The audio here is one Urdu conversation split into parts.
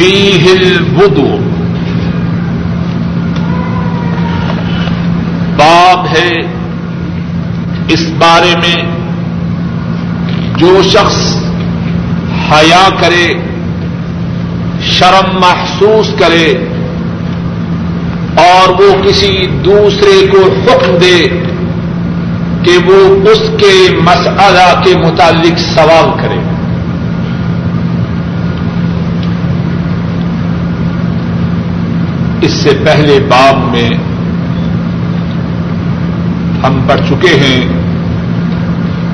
فی ہل باب ہے اس بارے میں جو شخص حیا کرے، شرم محسوس کرے اور وہ کسی دوسرے کو حکم دے کہ وہ اس کے مسئلہ کے متعلق سوال کرے۔ اس سے پہلے باب میں ہم پڑھ چکے ہیں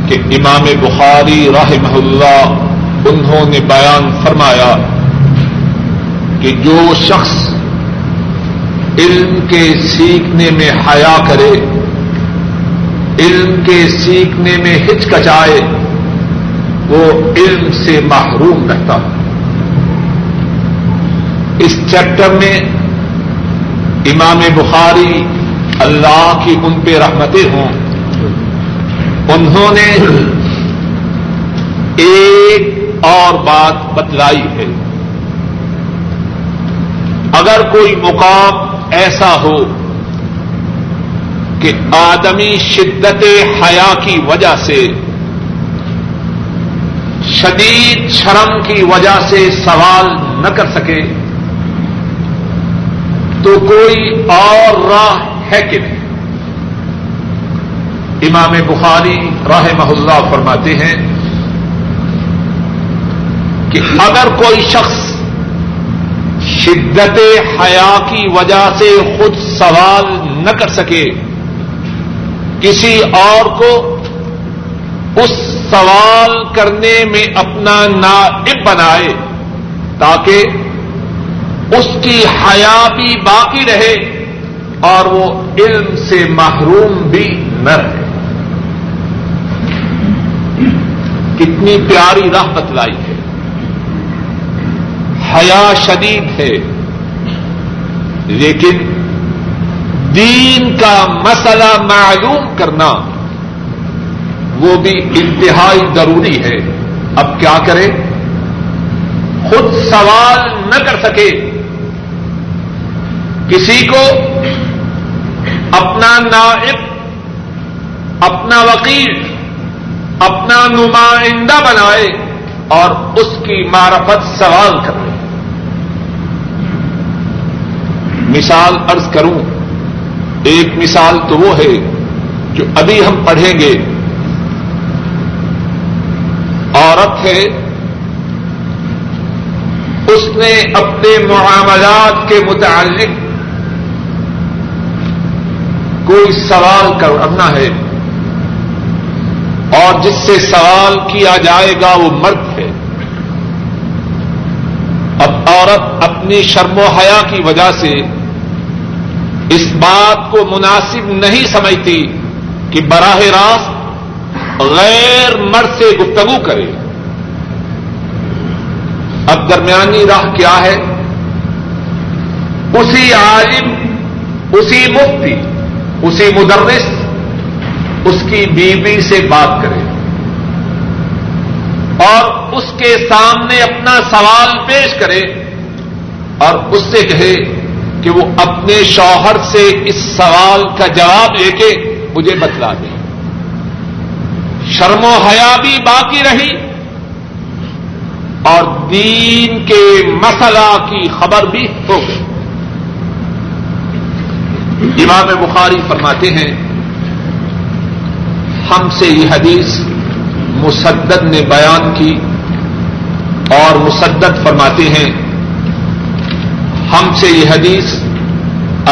کہ امام بخاری رحمہ اللہ انہوں نے بیان فرمایا کہ جو شخص علم کے سیکھنے میں حیا کرے، علم کے سیکھنے میں ہچکچائے، وہ علم سے محروم رہتا۔ اس چیپٹر میں امام بخاری اللہ کی ان پہ رحمتیں ہوں۔ انہوں نے ایک اور بات بتلائی ہے۔ اگر کوئی مقام ایسا ہو کہ آدمی شدت حیا کی وجہ سے، شدید شرم کی وجہ سے سوال نہ کر سکے تو کوئی اور راہ ہے کہ نہیں؟ امام بخاری راہ محلہ فرماتے ہیں کہ اگر کوئی شخص شدت حیا کی وجہ سے خود سوال نہ کر سکے، کسی اور کو اس سوال کرنے میں اپنا نائب بنائے تاکہ اس کی حیا بھی باقی رہے اور وہ علم سے محروم بھی نہ رہے۔ کتنی پیاری راہ بتلائی ہے۔ حیا شدید ہے۔ لیکن دین کا مسئلہ معلوم کرنا وہ بھی انتہائی ضروری ہے۔ اب کیا کرے؟ خود سوال نہ کر سکے۔ کسی کو اپنا نائب، اپنا وکیل، اپنا نمائندہ بنائے اور اس کی معرفت سوال کرے۔ مثال ارض کروں، ایک مثال تو وہ ہے جو ابھی ہم پڑھیں گے۔ عورت ہے، اس نے اپنے معاملات کے متعلق کوئی سوال کرنا ہے اور جس سے سوال کیا جائے گا وہ مرد ہے۔ اب عورت اپنی شرم و حیا کی وجہ سے اس بات کو مناسب نہیں سمجھتی کہ براہ راست غیر مرد سے گفتگو کرے۔ اب درمیانی راہ کیا ہے؟ اسی عالم، اسی مفتی اسی مدرس اس کی بیوی سے بات کرے اور اس کے سامنے اپنا سوال پیش کرے اور اس سے کہے کہ وہ اپنے شوہر سے اس سوال کا جواب لے کے مجھے بتلا دے۔ شرم و حیا بھی باقی رہی اور دین کے مسئلہ کی خبر بھی ہو گئی۔ امام بخاری فرماتے ہیں، ہم سے یہ حدیث مسدد نے بیان کی اور مسدد فرماتے ہیں، ہم سے یہ حدیث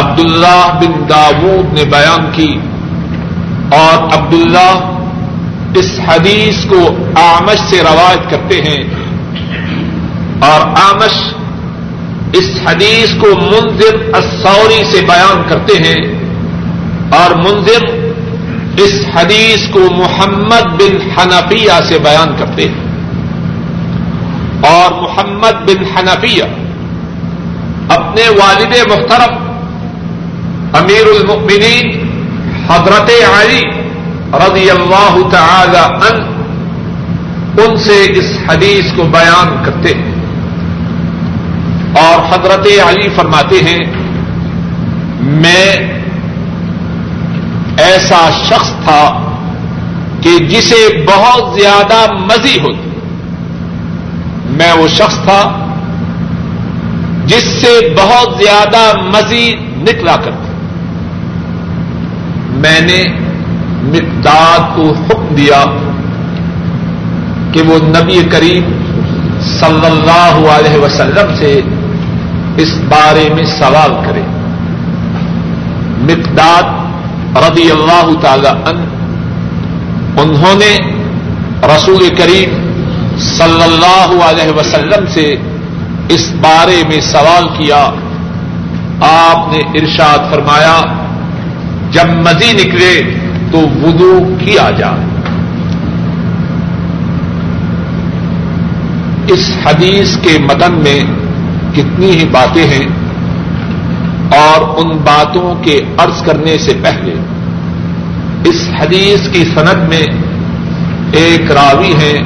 عبداللہ بن داود نے بیان کی اور عبداللہ اس حدیث کو آمش سے روایت کرتے ہیں۔ اور آمش اس حدیث کو منظر السوری سے بیان کرتے ہیں اور منظر اس حدیث کو محمد بن حنفیہ سے بیان کرتے ہیں اور محمد بن حنفیہ اپنے والد محترم امیر المؤمنین حضرت علی رضی اللہ تعالی ان ان سے اس حدیث کو بیان کرتے ہیں۔ اور حضرت علی فرماتے ہیں، میں ایسا شخص تھا کہ جسے بہت زیادہ مزی ہوتی۔ میں وہ شخص تھا جس سے بہت زیادہ مزی نکلا کرتی میں نے مقداد کو حکم دیا کہ وہ نبی کریم صلی اللہ علیہ وسلم سے اس بارے میں سوال کرے۔ مقداد رضی اللہ تعالی ان انہوں نے رسول کریم صلی اللہ علیہ وسلم سے اس بارے میں سوال کیا۔ آپ نے ارشاد فرمایا، جب مزی نکلے تو وضو کیا جائے۔ اس حدیث کے مدن میں کتنی ہی باتیں ہیں اور ان باتوں کے عرض کرنے سے پہلے اس حدیث کی سند میں ایک راوی ہیں،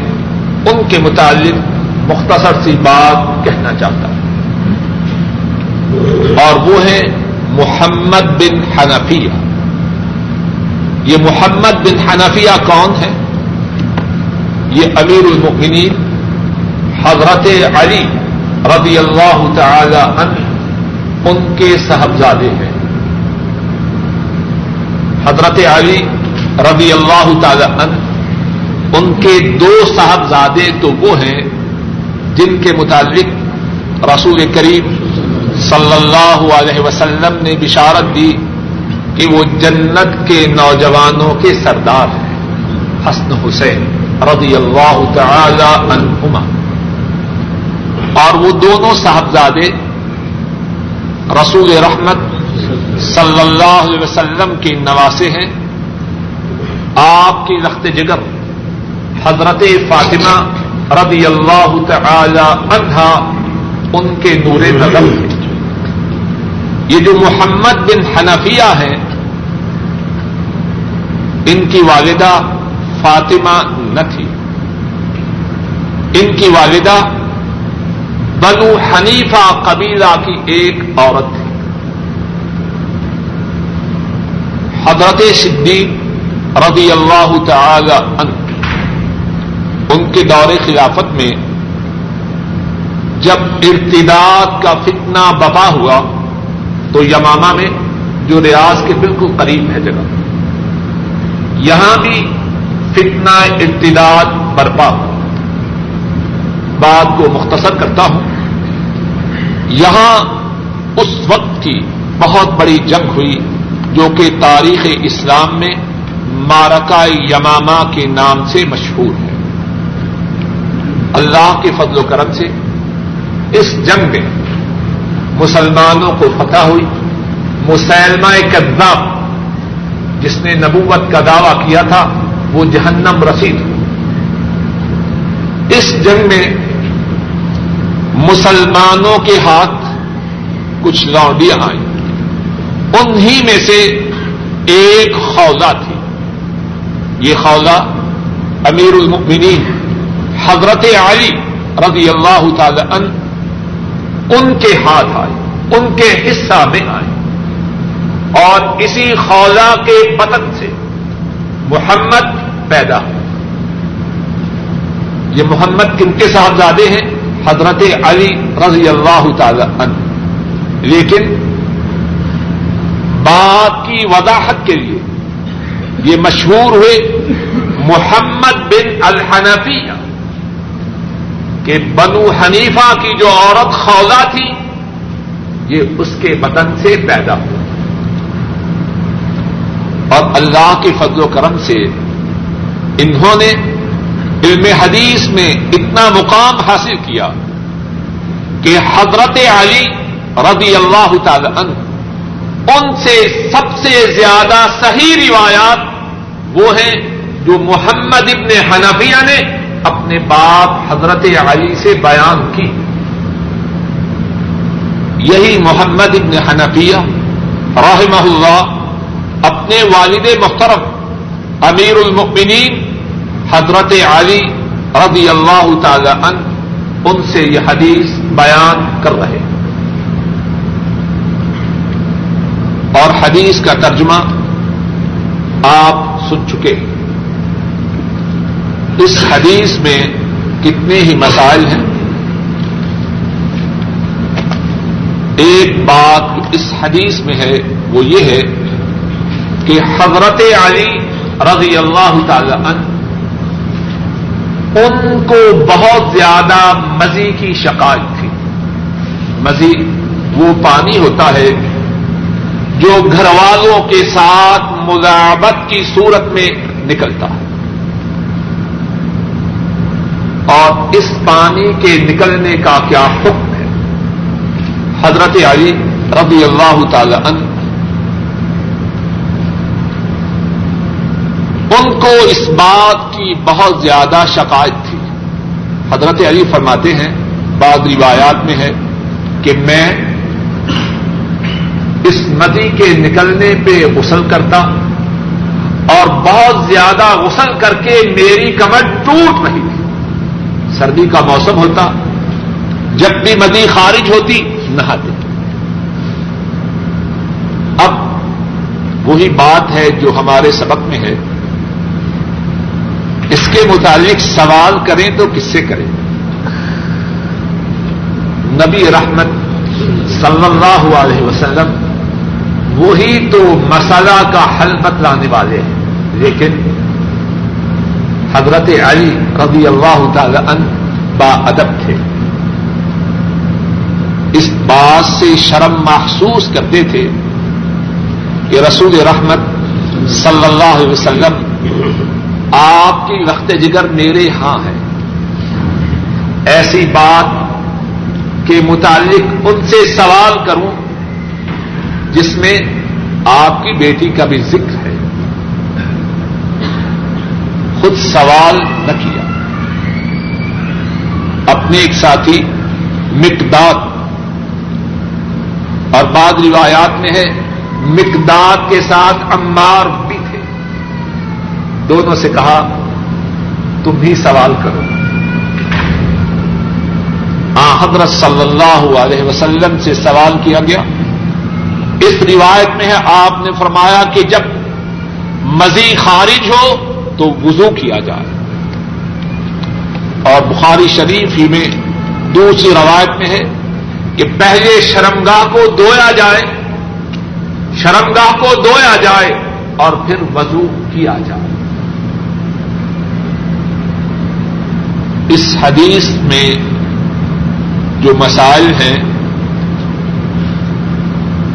ان کے متعلق مختصر سی بات کہنا چاہتا ہوں۔ اور وہ ہے محمد بن حنفیہ۔ یہ محمد بن حنفیہ کون ہے یہ امیر المؤمنین حضرت علی رضی اللہ تعالی عنہ ان کے صاحبزادے ہیں۔ حضرت علی رضی اللہ تعالی عنہ ان کے دو صاحبزادے تو وہ ہیں جن کے متعلق رسول کریم صلی اللہ علیہ وسلم نے بشارت دی کہ وہ جنت کے نوجوانوں کے سردار ہیں۔ حسن حسین رضی اللہ تعالی عنہما۔ اور وہ دونوں صاحبزادے رسول رحمت صلی اللہ علیہ وسلم کے نواسے ہیں۔ آپ کی رخت جگر حضرت فاطمہ رضی اللہ تعالی عنہا ان کے نور نظر ہیں۔ یہ جو محمد بن حنفیہ ہیں، ان کی والدہ فاطمہ نہ تھی۔ ان کی والدہ بنو حنیفہ قبیلہ کی ایک عورت تھی۔ حضرت صدیق رضی اللہ تعالی عنہ، ان کے دور خلافت میں جب ارتداد کا فتنہ بپا ہوا، تو یماما میں، جو ریاض کے بالکل قریب ہے جگہ، یہاں بھی فتنہ ارتداد برپا ہوا۔ بات کو مختصر کرتا ہوں۔ یہاں اس وقت کی بہت بڑی جنگ ہوئی جو کہ تاریخ اسلام میں مارکا یماما کے نام سے مشہور ہے۔ اللہ کے فضل و کرم سے اس جنگ میں مسلمانوں کو فتح ہوئی۔ مسلمہ کذاب جس نے نبوت کا دعوی کیا تھا، وہ جہنم رسید۔ اس جنگ میں مسلمانوں کے ہاتھ کچھ لوڈیاں آئیں۔ انہی میں سے ایک خوضہ تھی۔ یہ خوضہ امیر المؤمنین حضرت علی رضی اللہ تعالی ان ان کے ہاتھ آئے، ان کے حصہ میں آئے۔ اور اسی خوضہ کے پتن سے محمد پیدا ہو یہ محمد کن کے صاحبزادے ہیں؟ حضرت علی رضی اللہ تعالی عنہ۔ لیکن بات کی وضاحت کے لیے یہ مشہور ہوئے محمد بن الحنفیہ کہ بنو حنیفہ کی جو عورت خولا تھی، یہ اس کے بدن سے پیدا ہوا۔ اور اللہ کے فضل و کرم سے انہوں نے علم حدیث میں اتنا مقام حاصل کیا کہ حضرت علی رضی اللہ تعالی عنہ، ان سے سب سے زیادہ صحیح روایات وہ ہیں جو محمد ابن حنفیہ نے اپنے باپ حضرت علی سے بیان کی۔ یہی محمد ابن حنفیہ رحمہ اللہ اپنے والد محترم، امیر المؤمنین حضرت علی رضی اللہ تعالی ان, ان سے یہ حدیث بیان کر رہے اور حدیث کا ترجمہ آپ سن چکے اس حدیث میں کتنے ہی مسائل ہیں۔ ایک بات اس حدیث میں ہے وہ یہ ہے کہ حضرت علی رضی اللہ تعالی عنہ ان کو بہت زیادہ مزی کی شکایت تھی۔ مزی وہ پانی ہوتا ہے جو گھر والوں کے ساتھ مذابت کی صورت میں نکلتا ہے۔ اور اس پانی کے نکلنے کا کیا حکم ہے؟ حضرت علی رضی اللہ تعالی عنہ ان کو اس بات کی بہت زیادہ شکایت تھی۔ حضرت علی فرماتے ہیں، بعض روایات میں ہے کہ میں اس ندی کے نکلنے پہ غسل کرتا اور بہت زیادہ غسل کر کے میری کمر ٹوٹ رہی تھی۔ سردی کا موسم ہوتا، جب بھی ندی خارج ہوتی، نہاتے۔ اب وہی بات ہے جو ہمارے سبق میں ہے۔ اس کے متعلق سوال کریں تو کس سے کریں؟ نبی رحمت صلی اللہ علیہ وسلم وہی تو مسئلہ کا حل بتلانے والے ہیں۔ لیکن حضرت علی رضی اللہ تعالی عنہ با ادب تھے۔ اس بات سے شرم محسوس کرتے تھے کہ رسول رحمت صلی اللہ علیہ وسلم آپ کی رخت جگر میرے ہاں ہے۔ ایسی بات کے متعلق ان سے سوال کروں جس میں آپ کی بیٹی کا بھی ذکر ہے۔ خود سوال نہ کیا۔ اپنے ایک ساتھی مقداد اور بعض روایات میں ہے، مقداد کے ساتھ امار بھی تھے دونوں سے کہا، تم ہی سوال کرو۔ آ، حضرت صلی اللہ علیہ وسلم سے سوال کیا گیا۔ اس روایت میں ہے، آپ نے فرمایا کہ جب مزی خارج ہو تو وضو کیا جائے۔ اور بخاری شریف ہی میں دوسری روایت میں ہے کہ پہلے شرمگاہ کو دھویا جائے، شرمگاہ کو دھویا جائے اور پھر وضو کیا جائے۔ اس حدیث میں جو مسائل ہیں،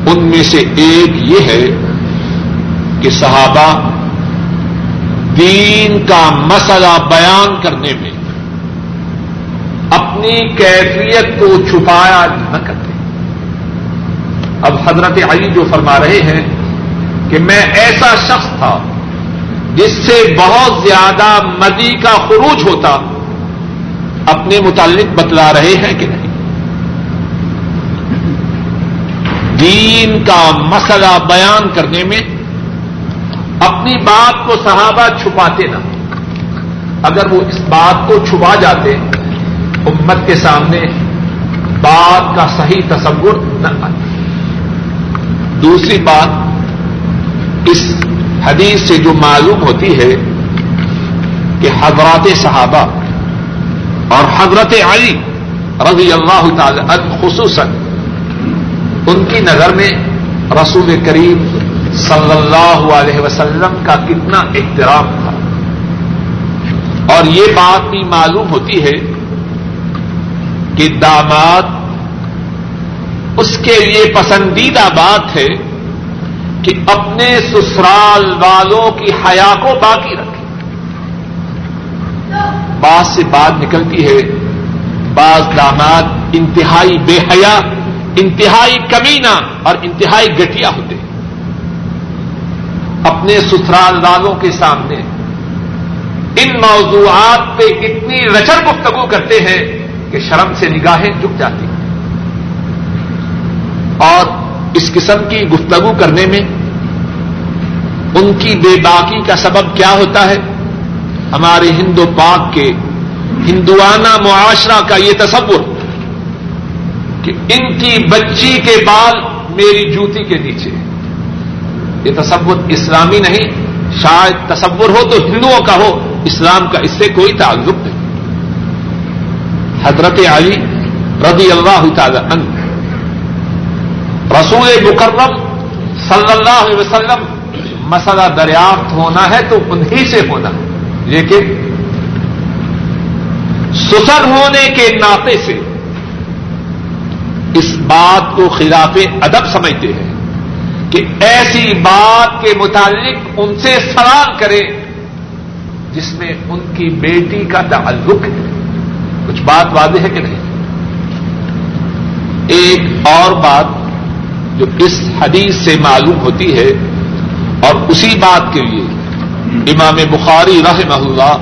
ان میں سے ایک یہ ہے کہ صحابہ دین کا مسئلہ بیان کرنے میں اپنی کیفیت کو چھپایا نہ کرتے۔ اب حضرت علی جو فرما رہے ہیں کہ میں ایسا شخص تھا جس سے بہت زیادہ مدی کا خروج ہوتا۔ اپنے متعلق بتلا رہے ہیں کہ نہیں۔ دین کا مسئلہ بیان کرنے میں اپنی بات کو صحابہ چھپاتے نہ۔ اگر وہ اس بات کو چھپا جاتے، امت کے سامنے بات کا صحیح تصور نہ آتا دوسری بات، اس حدیث سے جو معلوم ہوتی ہے کہ حضرات صحابہ اور حضرت علی رضی اللہ تعالی خصوصاً ان کی نظر میں رسول کریم صلی اللہ علیہ وسلم کا کتنا احترام تھا۔ اور یہ بات بھی معلوم ہوتی ہے کہ داماد اس کے لیے پسندیدہ بات ہے کہ اپنے سسرال والوں کی حیا کو باقی رکھے۔ بات سے بات نکلتی ہے، بعض داماد انتہائی بے حیا، انتہائی کمینہ اور انتہائی گٹیا ہوتے اپنے سترال والوں کے سامنے۔ ان موضوعات پہ اتنی رچر گفتگو کرتے ہیں کہ شرم سے نگاہیں جھک جاتی اور اس قسم کی گفتگو کرنے میں ان کی بے باکی کا سبب کیا ہوتا ہے؟ ہمارے ہندو پاک کے ہندوانہ معاشرہ کا یہ تصور کہ ان کی بچی کے بال میری جوتی کے نیچے یہ تصور اسلامی نہیں، شاید تصور ہو تو ہندوؤں کا ہو، اسلام کا اس سے کوئی تعلق نہیں۔ حضرت علی رضی اللہ تعالی عنہ، رسول مکرم صلی اللہ علیہ وسلم، مسئلہ دریافت ہونا ہے تو انہی سے ہونا۔ ہے لیکن سسر ہونے کے ناطے سے اس بات کو خلاف ادب سمجھتے ہیں کہ ایسی بات کے متعلق ان سے سوال کرے جس میں ان کی بیٹی کا تعلق ہے۔ کچھ بات واضح ہے کہ نہیں؟ ایک اور بات جو اس حدیث سے معلوم ہوتی ہے اور اسی بات کے لیے امام بخاری رحمہ اللہ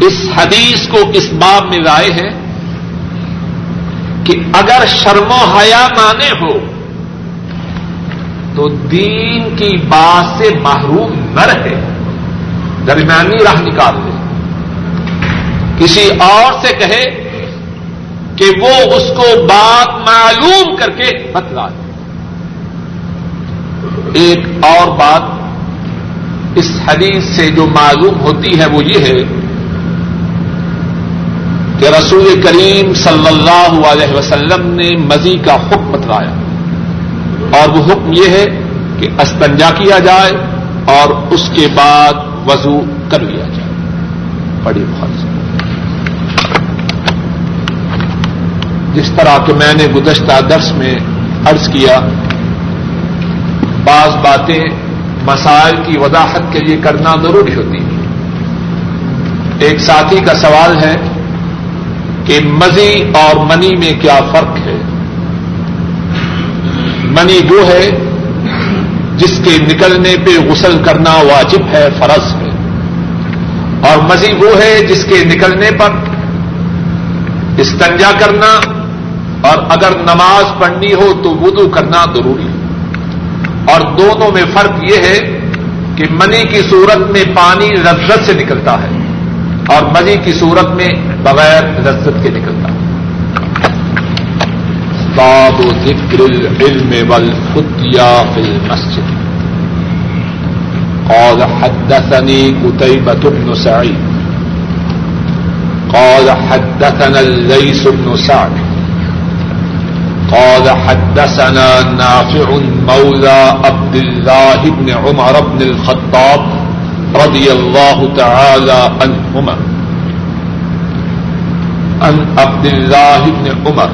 اس حدیث کو اس باب میں لائے ہیں کہ اگر شرم و حیا مانے ہو تو دین کی بات سے محروم نہ رہے۔ درمیانی راہ نکال دے کسی اور سے کہے کہ وہ اس کو بات معلوم کر کے بتلا دے۔ ایک اور بات اس حدیث سے جو معلوم ہوتی ہے وہ یہ ہے کہ رسول کریم صلی اللہ علیہ وسلم نے مزی کا حکم بتلایا اور وہ حکم یہ ہے کہ استنجا کیا جائے اور اس کے بعد وضو کر لیا جائے۔ بڑی بہت جس طرح کہ میں نے گزشتہ درس میں عرض کیا، بعض باتیں مسائل کی وضاحت کے لیے کرنا ضروری ہوتی ہے۔ ایک ساتھی کا سوال ہے کہ مزی اور منی میں کیا فرق ہے؟ منی وہ ہے جس کے نکلنے پہ غسل کرنا واجب ہے، فرض ہے۔ اور مزی وہ ہے جس کے نکلنے پر استنجا کرنا اور اگر نماز پڑھنی ہو تو وضو کرنا ضروری ہے۔ اور دونوں میں فرق یہ ہے کہ منی کی صورت میں پانی لذت سے نکلتا ہے اور منی کی صورت میں بغیر لذت کے نکلتا ہے۔ باب ذکر العلم والفتیا فی المسجد۔ قال حدثني قتيبة بن سعيد قال حدثنا الليث بن سعد۔ قال حدثنا نافع مولى عبد الله بن عمر بن الخطاب رضي الله تعالى عنهما. عن عبد الله بن عمر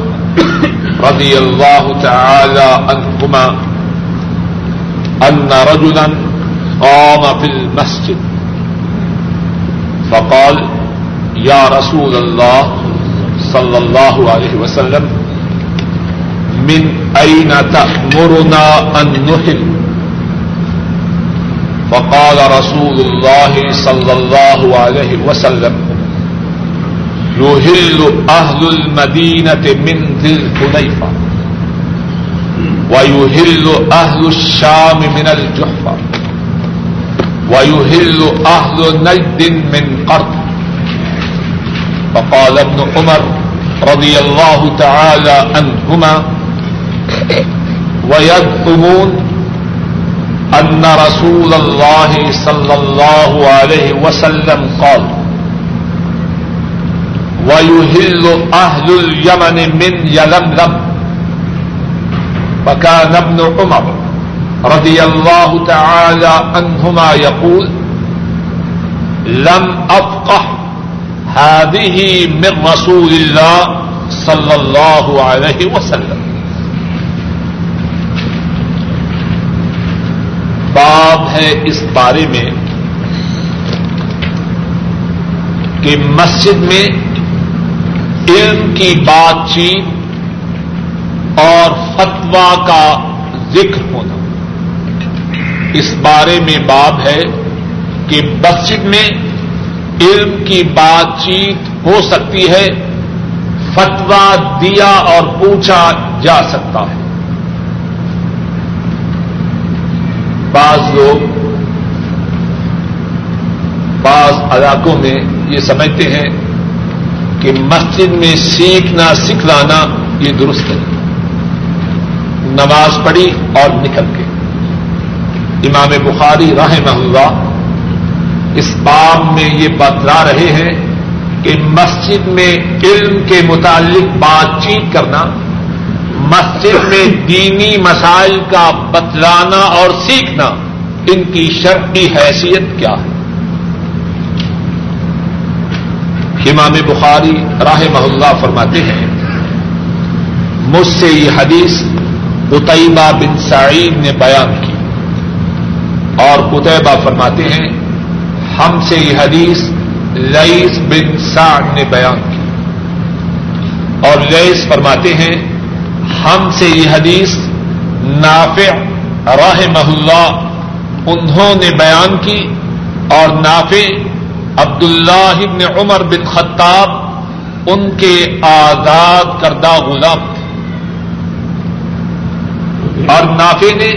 رضي الله تعالى عنهما أن رجلا قام في المسجد. فقال يا رسول الله صلى الله عليه وسلم من أين تأمرنا أن نهل فقال رسول الله صلى الله عليه وسلم، يهل أهل المدينة من ذي الحليفة، ويهل أهل الشام من الجحفة، ويهل أهل نجد من قرض فقال ابن عمر رضي الله تعالى عنهما ويذكرون أن رسول الله صلى الله عليه وسلم قال ويهل أهل اليمن من يلملم فكان ابن عمر رضي الله تعالى عنهما يقول لم أفقه هذه من رسول الله صلى الله عليه وسلم باب ہے اس بارے میں کہ مسجد میں علم کی بات چیت اور فتوا کا ذکر ہونا۔ اس بارے میں باب ہے کہ مسجد میں علم کی بات چیت ہو سکتی ہے فتوا دیا اور پوچھا جا سکتا ہے۔ بعض لوگ بعض علاقوں میں یہ سمجھتے ہیں کہ مسجد میں سیکھنا، سکھلانا یہ درست ہے۔ نماز پڑھی اور نکل کے امام بخاری راہ اللہ اس باب میں یہ بتلا رہے ہیں کہ مسجد میں علم کے متعلق بات چیت کرنا مسجد میں دینی مسائل کا بتلانا اور سیکھنا ان کی شرطی حیثیت کیا ہے؟ امام بخاری راہ محلہ فرماتے ہیں، مجھ سے یہ حدیث اتیبہ بن سعید نے بیان کی اور قطبہ فرماتے ہیں، ہم سے یہ حدیث لئیس بن سعد نے بیان کی اور لئیس فرماتے ہیں ہم سے یہ حدیث نافع راہ محلہ انہوں نے بیان کی اور نافع عبد اللہ ابن عمر بن خطاب ان کے آزاد کردہ غلام تھے۔ اور نافع نے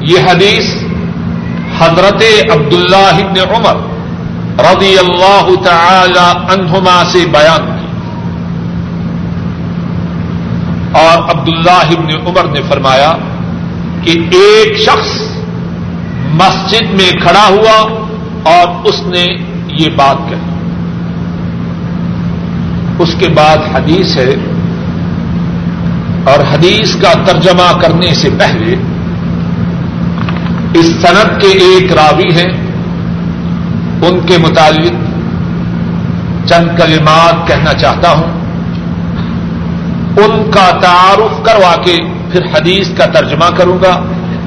یہ حدیث حضرت عبد اللہ ابن عمر رضی اللہ تعالی عنہما سے بیان کی۔ اور عبد اللہ ابن عمر نے فرمایا کہ ایک شخص مسجد میں کھڑا ہوا اور اس نے یہ بات کہی۔ اس کے بعد حدیث ہے اور حدیث کا ترجمہ کرنے سے پہلے اس صنعت کے ایک راوی ہیں۔ ان کے متعلق چند کلمات کہنا چاہتا ہوں۔ ان کا تعارف کروا کے پھر حدیث کا ترجمہ کروں گا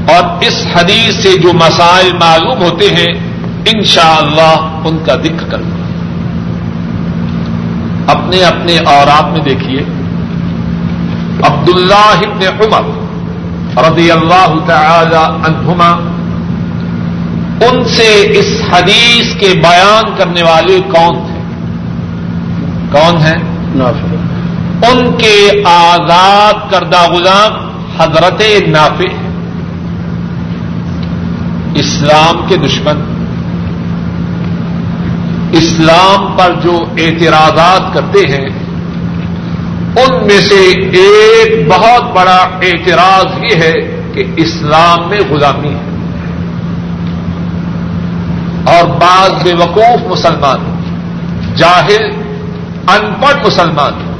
اور اس حدیث سے جو مسائل معلوم ہوتے ہیں، انشاءاللہ اللہ ان کا ذکر کروں گا۔ اپنے اپنے اورات میں دیکھیے۔ عبد اللہ ابن عمر رضی اللہ تعالی عنہما، ان سے اس حدیث کے بیان کرنے والے کون تھے؟ کون ہیں؟ ان کے آزاد کردہ غلام حضرت نافع اسلام کے دشمن۔ اسلام پر جو اعتراضات کرتے ہیں، ان میں سے ایک بہت بڑا اعتراض یہ ہے کہ اسلام میں غلامی ہے۔ اور بعض بے وقوف مسلمان، جاہل ان پڑھ مسلمان۔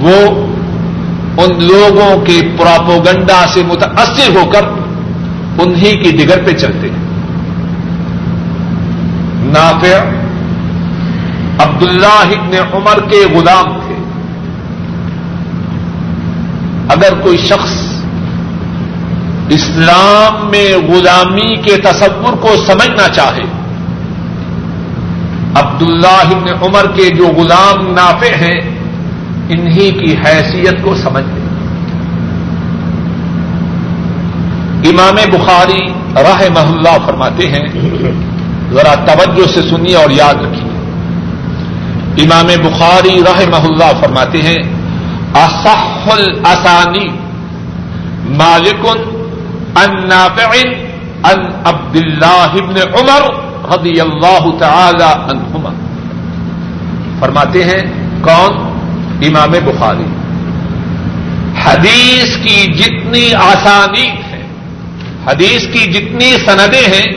وہ ان لوگوں کے پراپوگنڈا سے متاثر ہو کر انہی کی ڈگر پہ چلتے ہیں۔ نافع عبداللہ ابن عمر کے غلام تھے۔ اگر کوئی شخص اسلام میں غلامی کے تصور کو سمجھنا چاہے، عبداللہ ابن عمر کے جو غلام نافع ہیں انہی کی حیثیت کو سمجھ لیں امام بخاری راہ محلہ فرماتے ہیں، ذرا توجہ سے سنیے اور یاد رکھیے۔ امام بخاری رہ اللہ فرماتے ہیں، اصح الاسانی مالکن ان نافع ان عبد اللہ ابن عمر رضی اللہ تعالی عنہما۔ فرماتے ہیں، کون؟ امام بخاری۔ حدیث کی جتنی آسانی ہے حدیث کی جتنی سندیں ہیں،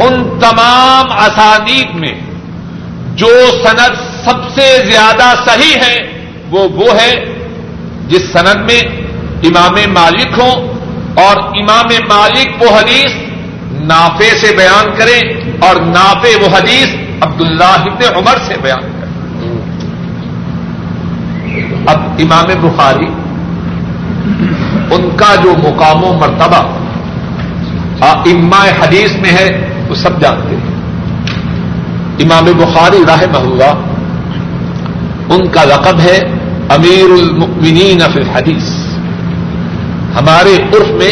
ان تمام اسانید میں جو سند سب سے زیادہ صحیح ہے وہ وہ ہے جس سند میں امام مالک ہوں اور امام مالک وہ حدیث نافے سے بیان کریں اور نافے وہ حدیث عبداللہ ابن عمر سے بیان کریں۔ اب امام بخاری ان کا جو مقام و مرتبہ اما حدیث میں ہے، وہ سب جانتے ہیں۔ امام بخاری راہ محلہ ان کا لقب ہے، امیر المؤمنین فی الحدیث۔ ہمارے عرف میں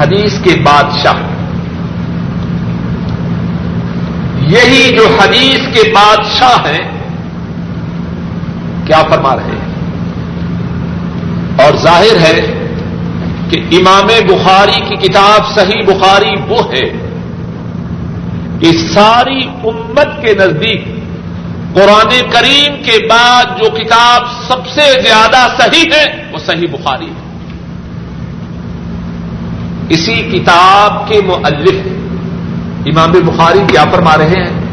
حدیث کے بادشاہ۔ یہی جو حدیث کے بادشاہ ہیں، کیا فرما رہے ہیں؟ اور ظاہر ہے کہ امام بخاری کی کتاب صحیح بخاری وہ ہے اس ساری امت کے نزدیک قرآن کریم کے بعد جو کتاب سب سے زیادہ صحیح ہے، وہ صحیح بخاری ہے۔ اسی کتاب کے مؤلف امام بخاری کیا فرما رہے ہیں؟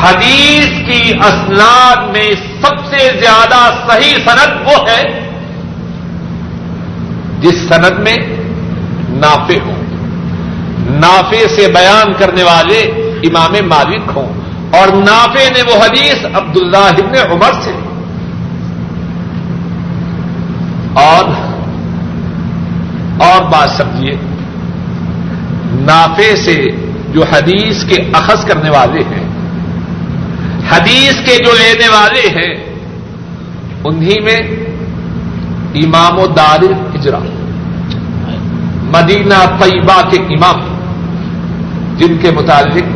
حدیث کی اسناد میں سب سے زیادہ صحیح صنعت وہ ہے جس صنعت میں نافے ہوں۔ نافے سے بیان کرنے والے امام مالک ہوں۔ اور نافے نے وہ حدیث عبداللہ ابن عمر سے اور اور بات سمجھیے نافے سے جو حدیث کے اخذ کرنے والے ہیں، حدیث کے جو لینے والے ہیں، انہی میں امام و دار اجرا مدینہ طیبہ کے امام، جن کے متعلق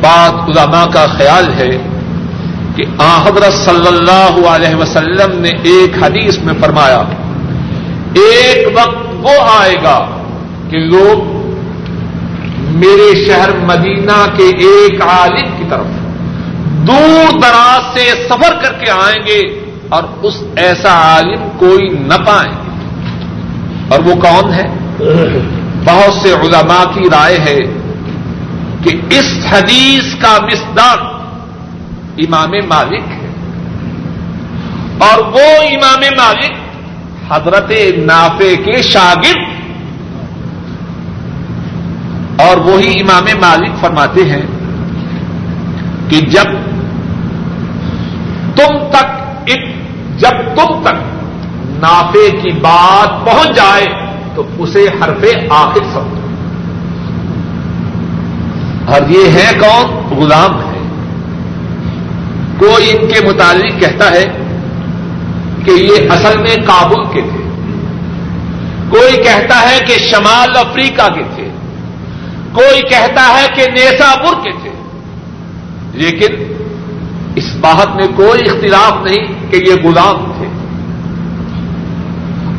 بات علماء کا خیال ہے کہ حضرت صلی اللہ علیہ وسلم نے ایک حدیث میں فرمایا، ایک وقت وہ آئے گا کہ لوگ میرے شہر مدینہ کے ایک عالم کی طرف دور دراز سے سفر کر کے آئیں گے۔ اور اس ایسا عالم کوئی نہ پائیں اور وہ کون ہے؟ بہت سے علماء کی رائے ہے کہ اس حدیث کا مصداق امام مالک ہے۔ اور وہ امام مالک حضرت نافے کے شاگرد۔ اور وہی امام مالک فرماتے ہیں کہ جب تم تک جب تم تک نافے کی بات پہنچ جائے تو اسے حرف آخر سمجھو۔ اور یہ ہے کون؟ غلام ہے کوئی ان کے متعلق کہتا ہے کہ یہ اصل میں کابل کے تھے۔ کوئی کہتا ہے کہ شمال افریقہ کے تھے۔ کوئی کہتا ہے کہ نیساپور کے تھے۔ لیکن اس بات میں کوئی اختلاف نہیں کہ یہ غلام تھے۔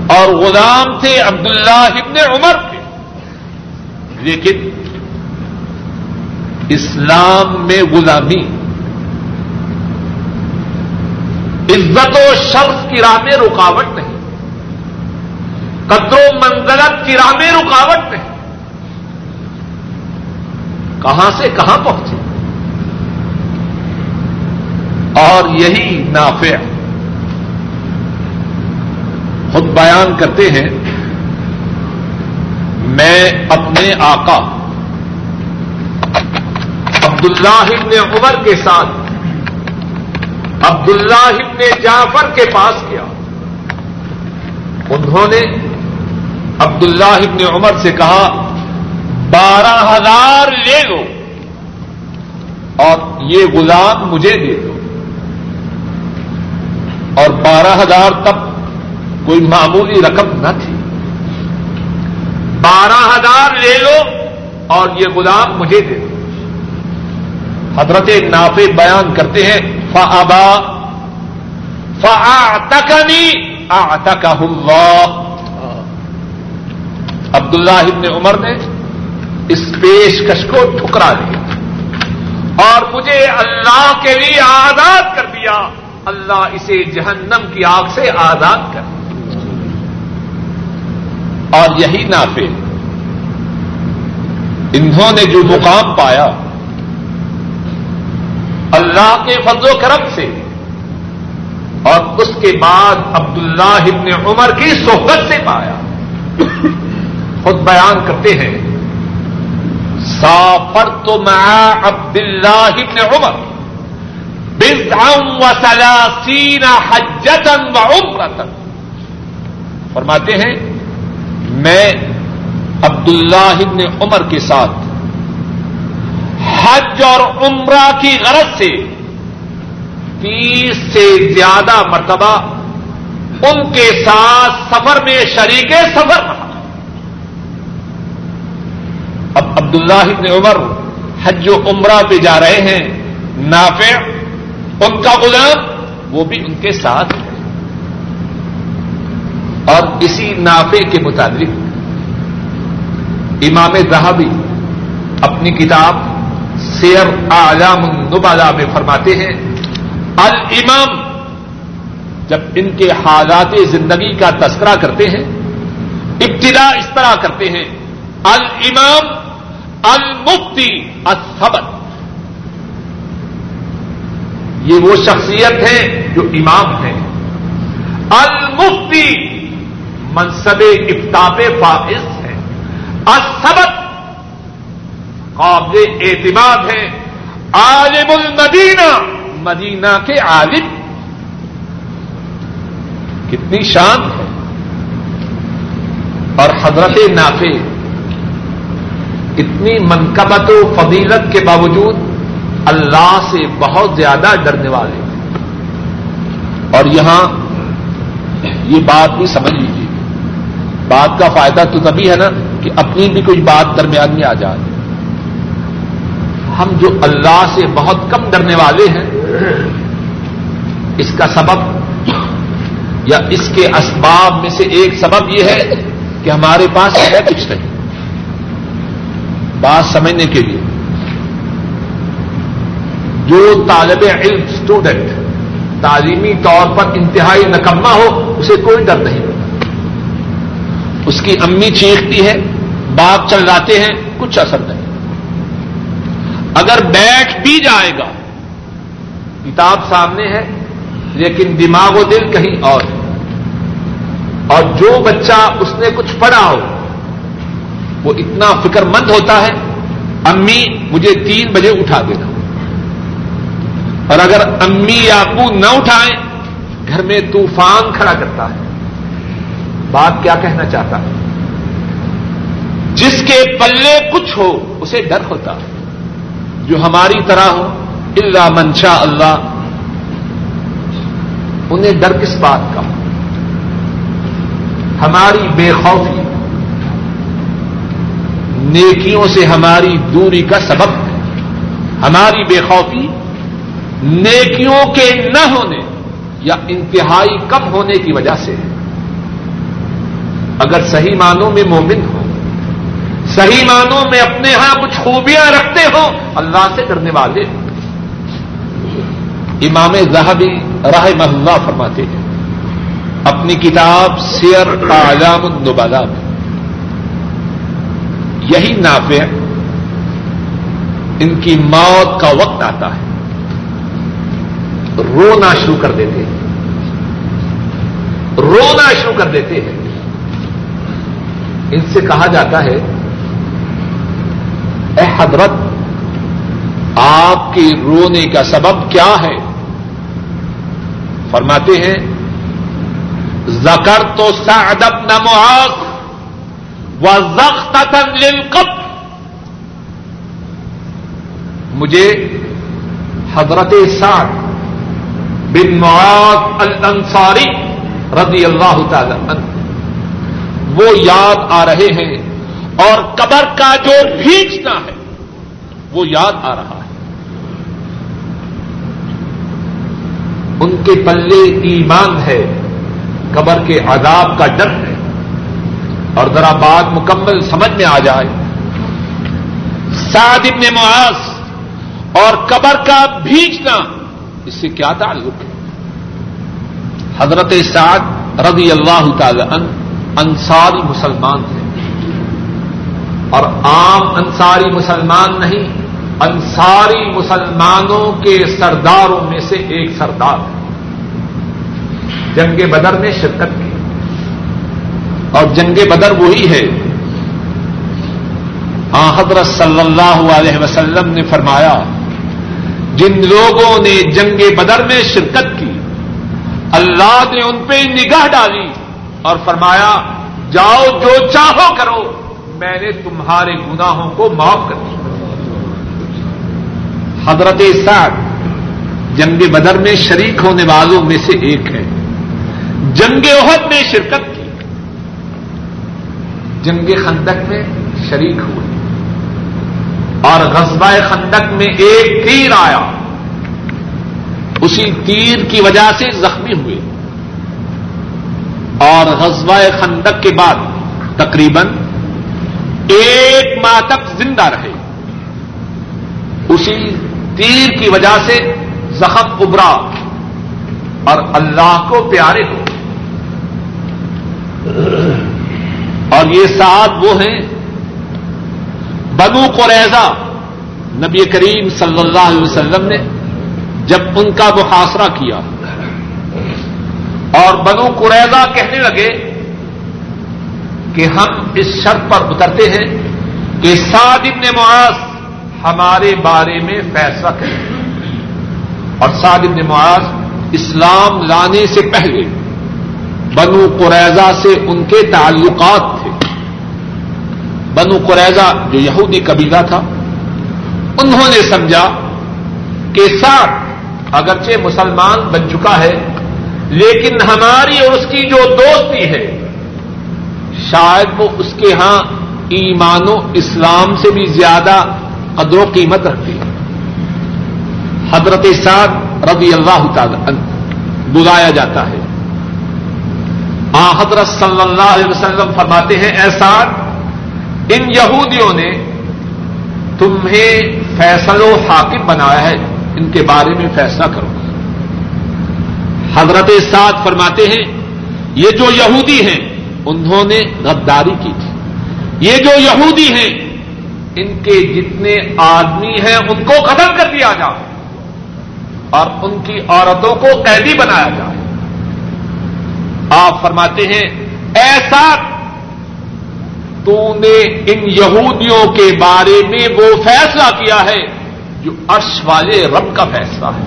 اور غلام تھے عبداللہ ابن عمر کے۔ لیکن اسلام میں غلامی، عزت و شخص کی راہ میں رکاوٹ نہیں۔ قدر و منزلت کی راہ میں رکاوٹ نہیں۔ کہاں سے کہاں پہنچے؟ اور یہی نافع خود بیان کرتے ہیں، میں اپنے آقا عبداللہ ابن عمر کے ساتھ، عبداللہ ابن جعفر کے پاس گیا۔ انہوں نے عبداللہ ابن عمر سے کہا، بارہ ہزار لے لو اور یہ غلام مجھے دے دو۔ اور بارہ ہزار تب کوئی معمولی رقم نہ تھی۔ بارہ ہزار لے لو اور یہ غلام مجھے دے۔ دو حضرت نافع بیان کرتے ہیں فبا فکنی آتک اللہ عبداللہ ابن عمر نے اس پیشکش کو ٹھکرا دیا اور مجھے اللہ کے لیے آزاد کر دیا۔ اللہ اسے جہنم کی آگ سے آزاد کر اور یہی نافے انہوں نے جو مقام پایا اللہ کے فضل و کرم سے اور اس کے بعد عبداللہ ابن عمر کی صحبت سے پایا خود بیان کرتے ہیں سافر تو میں عبد اللہ ابن عمر و سلاسین حجتن و عمرتن فرماتے ہیں، میں عبداللہ ابن عمر کے ساتھ حج اور عمرہ کی غرض سے تیس سے زیادہ مرتبہ ان کے ساتھ سفر میں شریک سفر رہا۔ اب عبداللہ ابن عمر حج و عمرہ پہ جا رہے ہیں، نافع ان کا غلام وہ بھی ان کے ساتھ۔ ہے اور اسی نافع کے مطابق امام رہابی اپنی کتاب سیر اعلام النبالا میں فرماتے ہیں، الامام جب ان کے حالات زندگی کا تذکرہ کرتے ہیں، ابتدا اس طرح کرتے ہیں المام المفتی السبت یہ وہ شخصیت ہے جو امام ہے۔ المفتی منصب افطاب فائز ہے۔ اسبت قابل اعتماد ہے۔ عالم المدینہ، مدینہ کے عالم۔ کتنی شان ہے۔ اور حضرت نافع، اتنی منقبت و فضیلت کے باوجود اللہ سے بہت زیادہ ڈرنے والے۔ اور یہاں یہ بات بھی سمجھ لیجیے بات کا فائدہ تو تبھی ہے نا کہ اپنی بھی کوئی بات درمیان میں آ جائے۔ ہم جو اللہ سے بہت کم ڈرنے والے ہیں، اس کا سبب یا اس کے اسباب میں سے ایک سبب یہ ہے کہ ہمارے پاس ہے کچھ نہیں۔ بات سمجھنے کے لیے۔ جو طالب علم اسٹوڈنٹ تعلیمی طور پر انتہائی نکما ہو، اسے کوئی ڈر نہیں۔ اس کی امی چیختی ہے، باپ چلاتے ہیں، کچھ اثر نہیں۔ اگر بیٹھ بھی جائے گا، کتاب سامنے ہے، لیکن دماغ و دل کہیں اور ہے۔ اور جو بچہ اس نے کچھ پڑھا ہو، وہ اتنا فکر مند ہوتا ہے، امی مجھے تین بجے اٹھا دینا اور اگر امی یا ابو نہ اٹھائیں، گھر میں طوفان کھڑا کرتا ہے۔ بات کیا کہنا چاہتا ہے؟ جس کے پلے کچھ ہو، اسے ڈر ہوتا ہے۔ جو ہماری طرح ہو اللہ منشا اللہ۔ انہیں ڈر کس بات کا؟ ہماری بے خوفی۔ نیکیوں سے ہماری دوری کا سبب۔ ہماری بے خوفی نیکیوں کے نہ ہونے یا انتہائی کم ہونے کی وجہ سے اگر صحیح معنوں میں مومن ہو، صحیح معنوں میں اپنے ہاں کچھ خوبیاں رکھتے ہو، اللہ سے ڈرنے والے امام زہبی راہ محلہ فرماتے ہیں، اپنی کتاب سیر اعلام النبلا میں، یہی نافع ان کی موت کا وقت آتا ہے۔ رونا شروع کر دیتے ہیں۔ رونا شروع کر دیتے ہیں۔ ان سے کہا جاتا ہے، اے حضرت، آپ کے رونے کا سبب کیا ہے؟ فرماتے ہیں زکر تو سعدب نمواز و زخت للقب مجھے حضرت سعد بن معاذ الانصاری رضی اللہ تعالی عنہ۔ وہ یاد آ رہے ہیں اور قبر کا جو بھیجنا ہے، وہ یاد آ رہا ہے۔ ان کے پلے ایمان ہے، قبر کے عذاب کا ڈر ہے۔ اور ذرا بات مکمل سمجھ میں آ جائے۔ سعد ابن معاذ اور قبر کا بھیجنا اس سے کیا تعلق ہے؟ حضرت سعد رضی اللہ تعالی عنہ انصاری مسلمان تھے۔ اور عام انصاری مسلمان نہیں، انصاری مسلمانوں کے سرداروں میں سے ایک سردار ہے۔ جنگ بدر میں شرکت کی۔ اور جنگ بدر وہی ہے۔ حضرت صلی اللہ علیہ وسلم نے فرمایا جن لوگوں نے جنگ بدر میں شرکت کی، اللہ نے ان پہ نگاہ ڈالی اور فرمایا، جاؤ جو چاہو کرو، میں نے تمہارے گناہوں کو معاف کر دیا۔ حضرت سعد جنگ بدر میں شریک ہونے والوں میں سے ایک ہے جنگ عہد میں شرکت کی۔ جنگ خندق میں شریک ہوئے۔ اور غزبہ خندق میں ایک تیر آیا۔ اسی تیر کی وجہ سے زخمی ہوئے۔ اور غزوہ خندق کے بعد تقریباً ایک ماہ تک زندہ رہے۔ اسی تیر کی وجہ سے زخم ابرا اور اللہ کو پیارے ہو۔ اور یہ سات وہ ہیں بنو قریضہ نبی کریم صلی اللہ علیہ وسلم نے جب ان کا محاصرہ کیا اور بنو قریضہ کہنے لگے کہ ہم اس شرط پر اترتے ہیں کہ سعد ابن معاذ ہمارے بارے میں فیصلہ کریں۔ اور سعد ابن معاذ اسلام لانے سے پہلے بنو قریضہ سے ان کے تعلقات تھے۔ بنو قریضہ جو یہودی قبیلہ تھا، انہوں نے سمجھا کہ ساتھ اگرچہ مسلمان بن چکا ہے، لیکن ہماری اور اس کی جو دوستی ہے، شاید وہ اس کے ہاں ایمان و اسلام سے بھی زیادہ قدر و قیمت رکھتی ہے۔ حضرت سعد رضی اللہ تعالی بلایا جاتا ہے۔ آ حضرت صلی اللہ علیہ وسلم فرماتے ہیں ایسا ان یہودیوں نے تمہیں فیصل و حاکم بنایا ہے، ان کے بارے میں فیصلہ کرو۔ حضرت سعد فرماتے ہیں، یہ جو یہودی ہیں، انہوں نے غداری کی تھی۔ یہ جو یہودی ہیں، ان کے جتنے آدمی ہیں، ان کو قتل کر دیا جائے اور ان کی عورتوں کو قیدی بنایا جائے۔ آپ فرماتے ہیں ایسا تو نے ان یہودیوں کے بارے میں وہ فیصلہ کیا ہے جو عرش والے رب کا فیصلہ ہے۔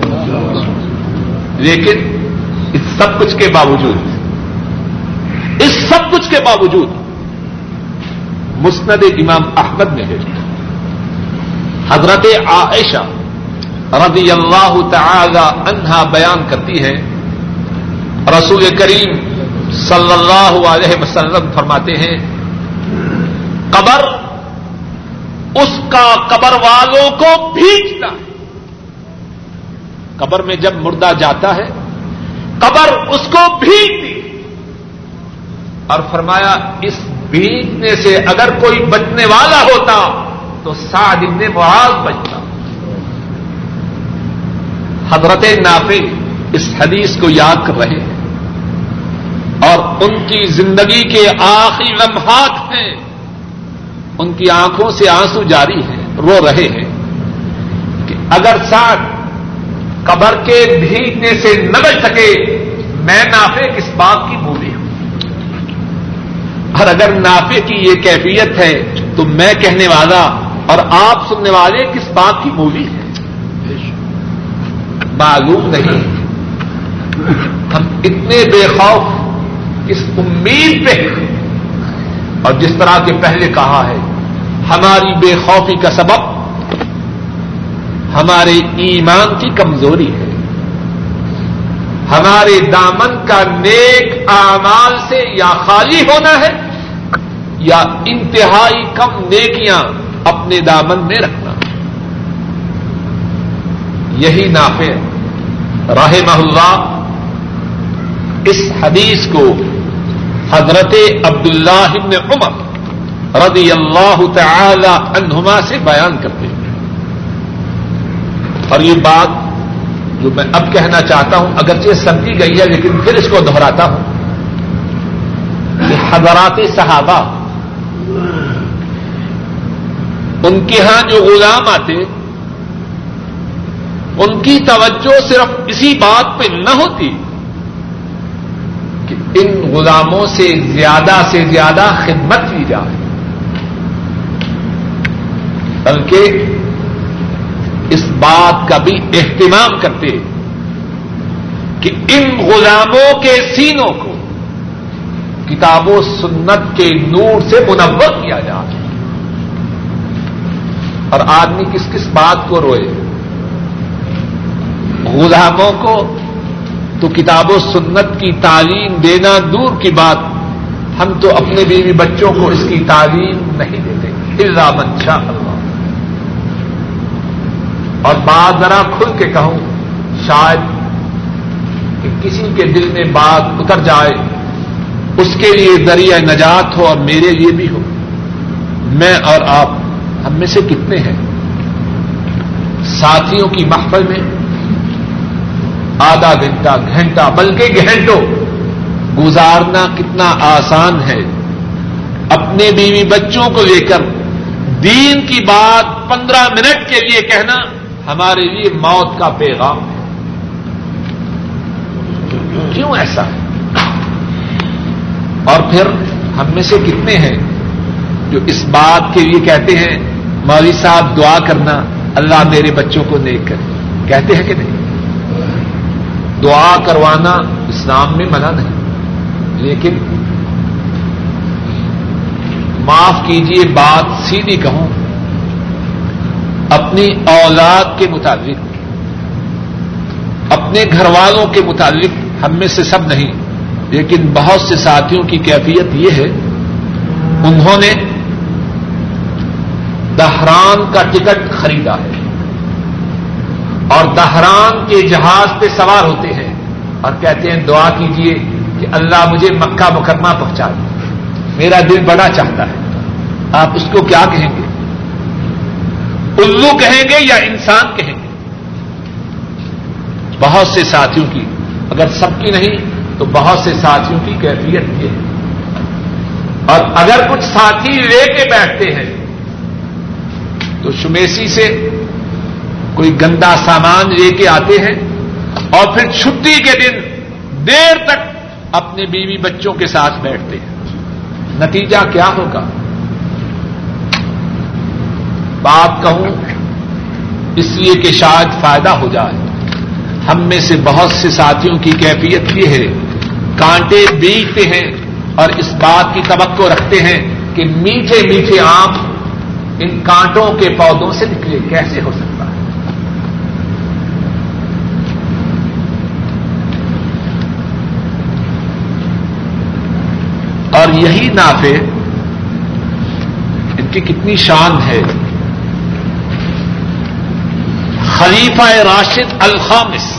لیکن اس سب کچھ کے باوجود، اس سب کچھ کے باوجود مسند امام احمد نے حضرت عائشہ رضی اللہ تعالی عنہا بیان کرتی ہے رسول کریم صلی اللہ علیہ وسلم فرماتے ہیں قبر، اس کا قبر والوں کو بھیجتا ہے قبر میں جب مردہ جاتا ہے، قبر اس کو بھیجتی۔ اور فرمایا، اس بھیجنے سے اگر کوئی بچنے والا ہوتا، تو سعد ابن معاذ بچتا۔ حضرت نافع اس حدیث کو یاد کر رہے ہیں۔ اور ان کی زندگی کے آخری لمحات ہیں۔ ان کی آنکھوں سے آنسو جاری ہیں، رو رہے ہیں۔ کہ اگر ساتھ قبر کے بھیگنے سے نہ بچ سکے، میں نافے کس بات کی بولی ہوں۔ اور اگر نافے کی یہ کیفیت ہے، تو میں کہنے والا اور آپ سننے والے کس بات کی بولی ہے معلوم نہیں۔ ہم اتنے بے خوف اس امید پہ۔ اور جس طرح کے پہلے کہا ہے ہماری بے خوفی کا سبب ہمارے ایمان کی کمزوری ہے۔ ہمارے دامن کا نیک اعمال سے یا خالی ہونا ہے یا انتہائی کم نیکیاں اپنے دامن میں رکھنا۔ یہی نافع راہ محلہ اس حدیث کو حضرت عبداللہ ابن عمر رضی اللہ تعالی عنہما سے بیان کرتے ہیں۔ اور یہ بات جو میں اب کہنا چاہتا ہوں، اگرچہ سمجھی گئی ہے، لیکن پھر اس کو دہراتا ہوں۔ کہ حضرات صحابہ، ان کے ہاں جو غلام آتے، ان کی توجہ صرف اسی بات پہ نہ ہوتی کہ ان غلاموں سے زیادہ سے زیادہ خدمت کی جائے۔ بلکہ اس بات کا بھی اہتمام کرتے کہ ان غلاموں کے سینوں کو کتاب و سنت کے نور سے منور کیا جائے۔ اور آدمی کس کس بات کو روئے؟ غلاموں کو تو کتاب و سنت کی تعلیم دینا دور کی بات۔ ہم تو اپنے بیوی بچوں کو اس کی تعلیم نہیں دیتے۔ اللہ منشا اللہ۔ اور بات ذرا کھل کے کہوں، شاید کہ کسی کے دل میں بات اتر جائے، اس کے لیے ذریعہ نجات ہو اور میرے لیے بھی ہو۔ میں اور آپ، ہم میں سے کتنے ہیں؟ ساتھیوں کی محفل میں آدھا گھنٹہ گھنٹہ، بلکہ گھنٹوں گزارنا کتنا آسان ہے۔ اپنے بیوی بچوں کو لے کر دین کی بات پندرہ منٹ کے لیے کہنا ہمارے لیے موت کا پیغام ہے کیوں ایسا؟ اور پھر ہم میں سے کتنے ہیں جو اس بات کے لیے کہتے ہیں، مولوی صاحب دعا کرنا اللہ میرے بچوں کو نیک کرے۔ کہتے ہیں کہ نہیں؟ دعا کروانا اسلام میں منع نہیں۔ لیکن معاف کیجیے بات سیدھی کہوں اپنی اولاد کے مطابق اپنے گھر والوں کے متعلق ہم میں سے سب نہیں، لیکن بہت سے ساتھیوں کی کیفیت یہ ہے، انہوں نے دہران کا ٹکٹ خریدا ہے۔ اور دہران کے جہاز پہ سوار ہوتے ہیں اور کہتے ہیں، دعا کیجیے کہ اللہ مجھے مکہ مکرمہ پہنچا دے۔ میرا دل بڑا چاہتا ہے۔ آپ اس کو کیا کہیں گے؟ الو کہیں گے یا انسان کہیں گے؟ بہت سے ساتھیوں کی، اگر سب کی نہیں، تو بہت سے ساتھیوں کی کیفیت یہ ہے۔ اور اگر کچھ ساتھی لے کے بیٹھتے ہیں، تو شمیسی سے کوئی گندا سامان لے کے آتے ہیں اور پھر چھٹی کے دن دیر تک اپنے بیوی بچوں کے ساتھ بیٹھتے ہیں۔ نتیجہ کیا ہوگا؟ بات کہوں، اس لیے کہ شاید فائدہ ہو جائے۔ ہم میں سے بہت سے ساتھیوں کی کیفیت یہ ہے، کانٹے بیچتے ہیں اور اس بات کی توقع رکھتے ہیں کہ میٹھے میٹھے آم ان کانٹوں کے پودوں سے نکلے، کیسے ہو سکتا ہے؟ اور یہی نافے ان کی کتنی شان ہے۔ خلیفہ راشد الخامس۔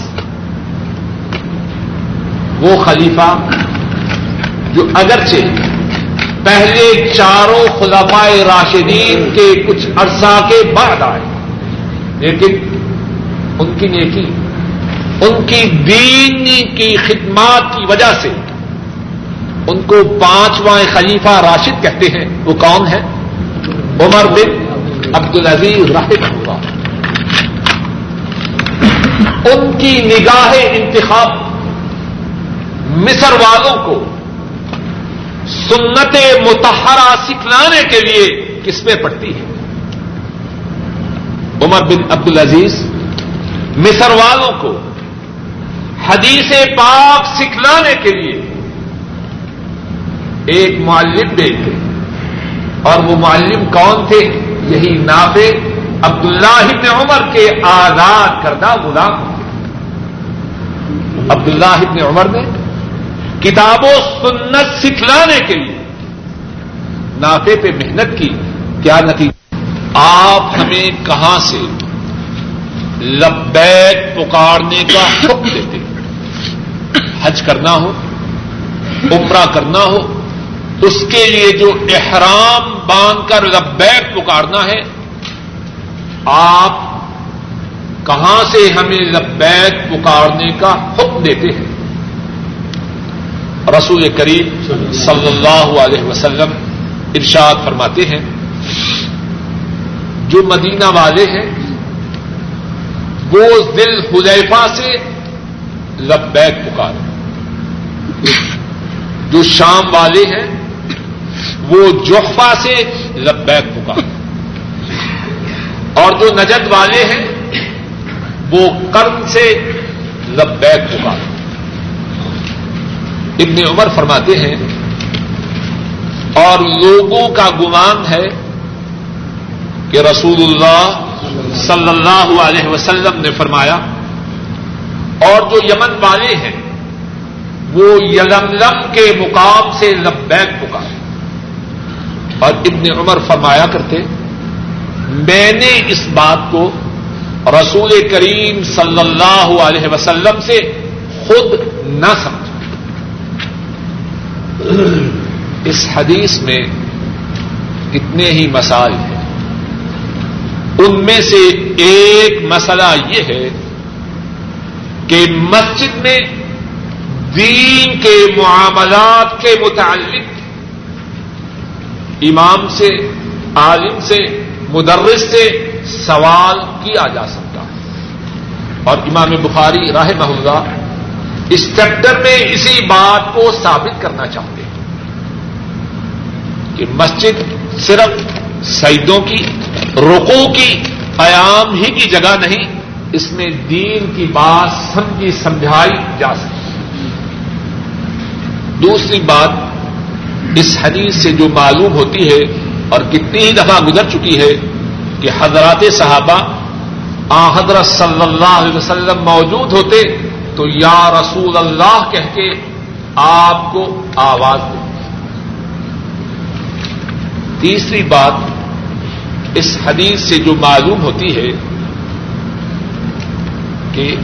وہ خلیفہ جو اگرچہ پہلے چاروں خلافائے راشدین کے کچھ عرصہ کے بعد آئے، لیکن ان کی نیکی، ان کی دینی کی خدمات کی وجہ سے ان کو پانچواں خلیفہ راشد کہتے ہیں۔ وہ کون ہے عمر بن عبد العزیز رحم اللہ۔ ان کی نگاہ انتخاب مصر والوں کو سنت متحرہ سکھلانے کے لیے کس میں پڑتی ہے؟ عمر بن عبد العزیز مصر والوں کو حدیث پاک سکھلانے کے لیے ایک معلم دے تھے اور وہ معلم کون تھے؟ یہی نافع عبداللہ ابن عمر کے آزاد کردہ غلام عبداللہ ابن عمر نے کتاب و سنت سکھلانے کے لیے نافے پہ محنت کی۔ کیا نتیجہ؟ آپ ہمیں کہاں سے لبیک پکارنے کا حکم دیتے حج کرنا ہو، عمرہ کرنا ہو، اس کے لیے جو احرام باندھ کر لبیک پکارنا ہے آپ کہاں سے ہمیں لبیک پکارنے کا حکم دیتے ہیں؟ رسول کریم صلی اللہ علیہ وسلم ارشاد فرماتے ہیں، جو مدینہ والے ہیں، وہ دل حلیفہ سے لبیک پکارے جو شام والے ہیں، وہ جوفا سے لبیک پکارے اور جو نجد والے ہیں، وہ کرم سے لبیک پکارے ابن عمر فرماتے ہیں، اور لوگوں کا گمان ہے کہ رسول اللہ صلی اللہ علیہ وسلم نے فرمایا، اور جو یمن والے ہیں، وہ یلملم کے مقام سے لبیک پکارے اور ابن عمر فرمایا کرتے میں نے اس بات کو رسول کریم صلی اللہ علیہ وسلم سے خود نہ سمجھا۔ اس حدیث میں کتنے ہی مسائل ہیں۔ ان میں سے ایک مسئلہ یہ ہے کہ مسجد میں دین کے معاملات کے متعلق امام سے، عالم سے مدرس سے سوال کیا جا سکتا ہے۔ اور امام بخاری راہ محلہ اس چیپٹر میں اسی بات کو ثابت کرنا چاہتے ہیں کہ مسجد صرف سعیدوں کی رقو کی، قیام ہی کی جگہ نہیں، اس میں دین کی بات سمجھی، سمجھائی جا سکتی دوسری بات، اس حدیث سے جو معلوم ہوتی ہے اور کتنی ہی دفعہ گزر چکی ہے کہ حضرات صحابہ آ حضرت صلی اللہ علیہ وسلم موجود ہوتے تو یا رسول اللہ کہہ کے آپ کو آواز دے تیسری بات اس حدیث سے جو معلوم ہوتی ہے کہ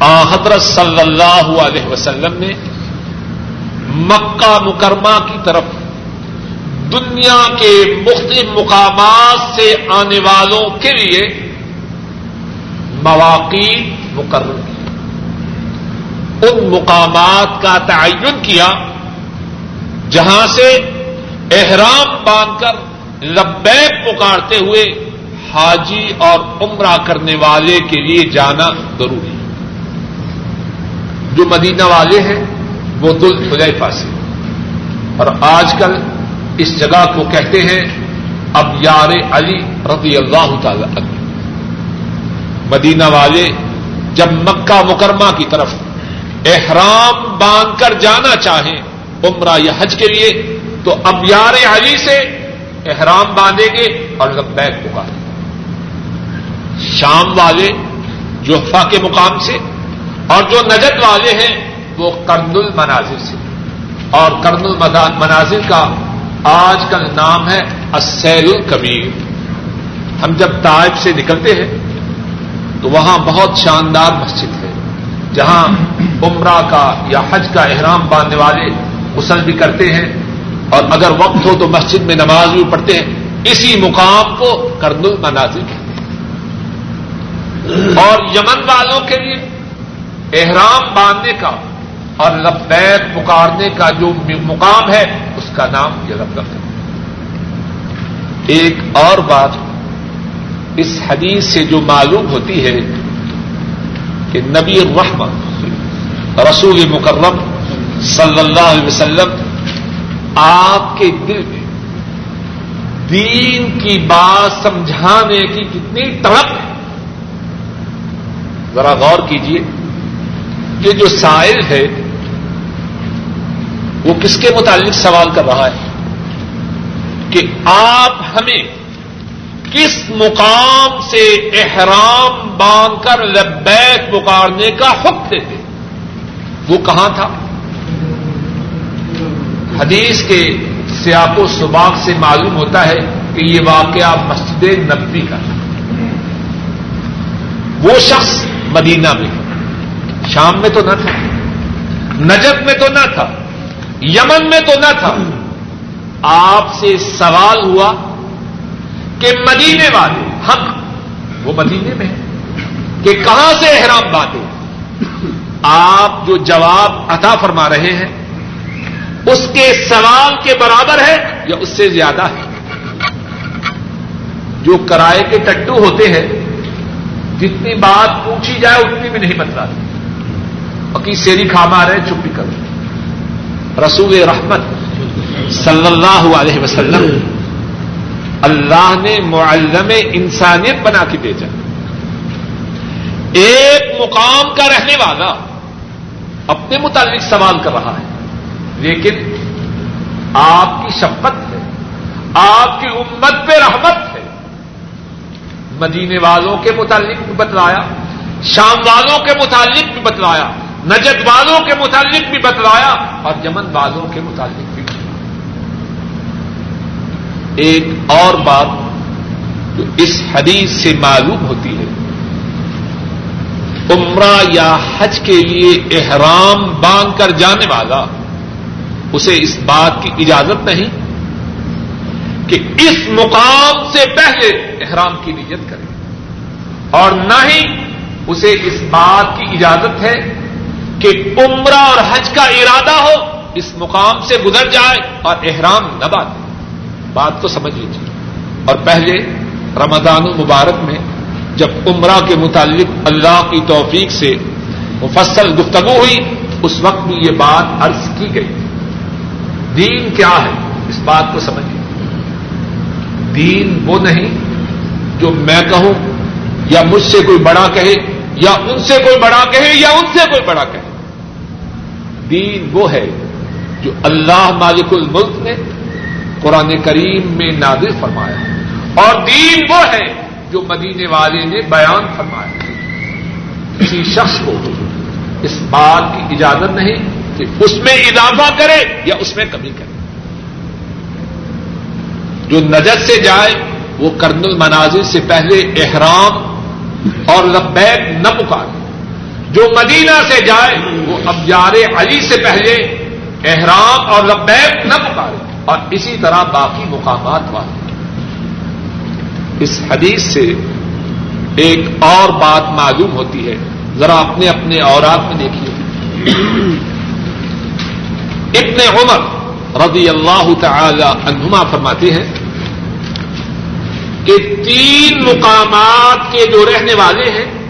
آ حضرت صلی اللہ علیہ وسلم نے مکہ مکرمہ کی طرف دنیا کے مختلف مقامات سے آنے والوں کے لیے مواقع مقرر کیا ان مقامات کا تعین کیا جہاں سے احرام باندھ کر لبیک پکارتے ہوئے حاجی اور عمرہ کرنے والے کے لیے جانا ضروری ہے۔ جو مدینہ والے ہیں وہ دل خلیفہ سے۔ اور آج کل اس جگہ کو کہتے ہیں اب یار علی رضی اللہ تعالی عنہ۔ مدینہ والے جب مکہ مکرمہ کی طرف احرام باندھ کر جانا چاہیں عمرہ یا حج کے لیے، تو اب یار علی سے احرام باندھیں گے اور لبیک ہوگا۔ شام والے جوفا کے مقام سے اور جو نجد والے ہیں، وہ کرن المنازل سے۔ اور کرن المنازل کا آج کل نام ہے اسیل الکبیر ہم جب طائب سے نکلتے ہیں، تو وہاں بہت شاندار مسجد ہے، جہاں عمرہ کا یا حج کا احرام باندھنے والے غسل بھی کرتے ہیں۔ اور اگر وقت ہو تو مسجد میں نماز بھی پڑھتے ہیں۔ اسی مقام کو کرن المنازل کہتے ہیں۔ اور یمن والوں کے لیے احرام باندھنے کا اور لبیک پکارنے کا جو مقام ہے کا نام یہ لبک ہے ایک اور بات اس حدیث سے جو معلوم ہوتی ہے کہ نبی الرحمت رسول مکرم صلی اللہ علیہ وسلم آپ کے دل میں دین کی بات سمجھانے کی کتنی تڑپ ہے۔ ذرا غور کیجیے یہ جو سائل ہے وہ کس کے متعلق سوال کر رہا ہے کہ آپ ہمیں کس مقام سے احرام باندھ کر لبیک پکارنے کا حق دیتے وہ کہاں تھا؟ حدیث کے سیاق و سباق سے معلوم ہوتا ہے کہ یہ واقعہ مسجد نبی کا تھا۔ وہ شخص مدینہ میں شام میں تو نہ تھا۔ نجب میں تو نہ تھا۔ یمن میں تو نہ تھا۔ آپ سے سوال ہوا کہ مدینے والے ہم وہ مدینے میں کہ کہاں سے احرام باندھے آپ جو جواب عطا فرما رہے ہیں، اس کے سوال کے برابر ہے یا اس سے زیادہ ہے؟ جو کرائے کے ٹٹو ہوتے ہیں، جتنی بات پوچھی جائے، اتنی بھی نہیں بتلاتے۔ باقی سیری کھا مارے، چپ بھی کرو رسول رحمت صلی اللہ علیہ وسلم اللہ نے معلم انسانیت بنا کے بھیجا۔ ایک مقام کا رہنے والا اپنے متعلق سوال کر رہا ہے، لیکن آپ کی شفت ہے، آپ کی امت پہ رحمت ہے۔ مدینے والوں کے متعلق بھی بتلایا، شام والوں کے متعلق بھی بتلایا۔ نجد والوں کے متعلق بھی بتلایا اور یمن والوں کے متعلق بھی بتلایا ایک اور بات جو اس حدیث سے معلوم ہوتی ہے، عمرہ یا حج کے لیے احرام باندھ کر جانے والا، اسے اس بات کی اجازت نہیں کہ اس مقام سے پہلے احرام کی نیت کرے۔ اور نہ ہی اسے اس بات کی اجازت ہے کہ عمرہ اور حج کا ارادہ ہو، اس مقام سے گزر جائے اور احرام نہ باندھے بات تو سمجھ لیجیے۔ اور پہلے رمضان المبارک میں جب عمرہ کے متعلق اللہ کی توفیق سے مفصل گفتگو ہوئی، اس وقت بھی یہ بات عرض کی گئی۔ دین کیا ہے؟ اس بات کو سمجھیے دین وہ نہیں جو میں کہوں یا مجھ سے کوئی بڑا کہے یا ان سے کوئی بڑا کہے یا ان سے کوئی بڑا کہے۔ دین وہ ہے جو اللہ مالک الملک نے قرآن کریم میں نازل فرمایا اور دین وہ ہے جو مدینے والے نے بیان فرمایا کسی شخص کو اس بات کی اجازت نہیں کہ اس میں اضافہ کرے یا اس میں کمی کرے۔ جو نجر سے جائے وہ کرن المنازل سے پہلے احرام اور لبیک نہ پکارے جو مدینہ سے جائے، وہ ابیار علی سے پہلے احرام اور لبیک نہ پکارے اور اسی طرح باقی مقامات والے اس حدیث سے ایک اور بات معلوم ہوتی ہے۔ ذرا اپنے اپنے اوراق میں دیکھیے۔ ابن عمر رضی اللہ تعالی عنہما فرماتے ہیں کہ تین مقامات کے جو رہنے والے ہیں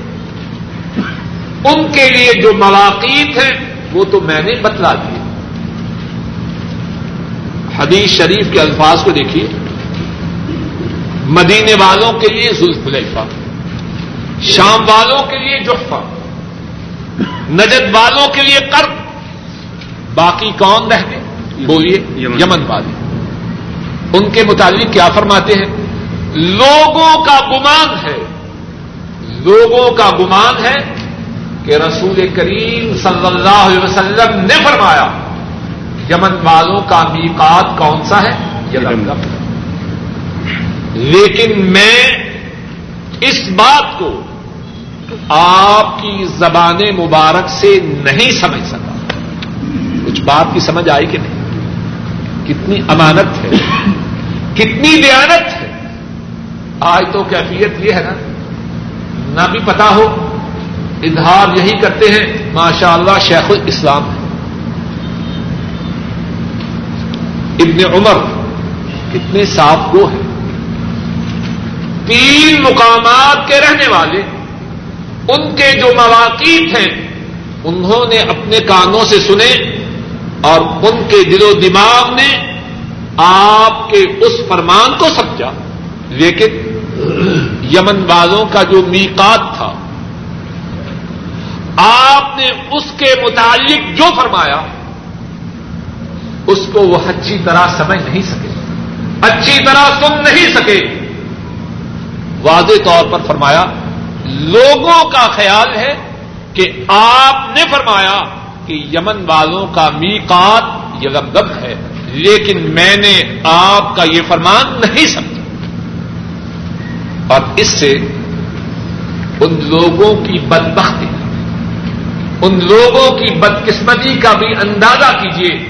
ان کے لیے جو مواقع ہیں وہ تو میں نے بتلا دیے۔ حدیث شریف کے الفاظ کو دیکھیے۔ مدینے والوں کے لیے ذوالفلیفہ شام والوں کے لیے جحفہ نجد والوں کے لیے کرد باقی کون رہ گئے بولیے یمن والے۔ ان کے متعلق کیا فرماتے ہیں؟ لوگوں کا گمان ہے، لوگوں کا گمان ہے کہ رسول کریم صلی اللہ علیہ وسلم نے فرمایا، یمن والوں کا میقات کون سا ہے؟ لیکن میں اس بات کو آپ کی زبان مبارک سے نہیں سمجھ سکا۔ کچھ بات کی سمجھ آئی کہ نہیں؟ کتنی امانت ہے، کتنی دیانت ہے آج تو کیفیت یہ ہے نا، نہ بھی پتا ہو، اظہار یہی کرتے ہیں ماشاء اللہ شیخ الاسلام ابن عمر کتنے صاف گو ہیں۔ تین مقامات کے رہنے والے، ان کے جو مواقع ہیں، انہوں نے اپنے کانوں سے سنے اور ان کے دل و دماغ نے آپ کے اس فرمان کو سمجھا۔ لیکن یمن والوں کا جو میقات تھا، آپ نے اس کے متعلق جو فرمایا، اس کو وہ اچھی طرح سمجھ نہیں سکے، اچھی طرح سن نہیں سکے۔ واضح طور پر فرمایا، لوگوں کا خیال ہے کہ آپ نے فرمایا کہ یمن والوں کا میقات یہ ہے، لیکن میں نے آپ کا یہ فرمان نہیں سمجھا۔ اور اس سے ان لوگوں کی بدبختی، ان لوگوں کی بدقسمتی کا بھی اندازہ کیجیے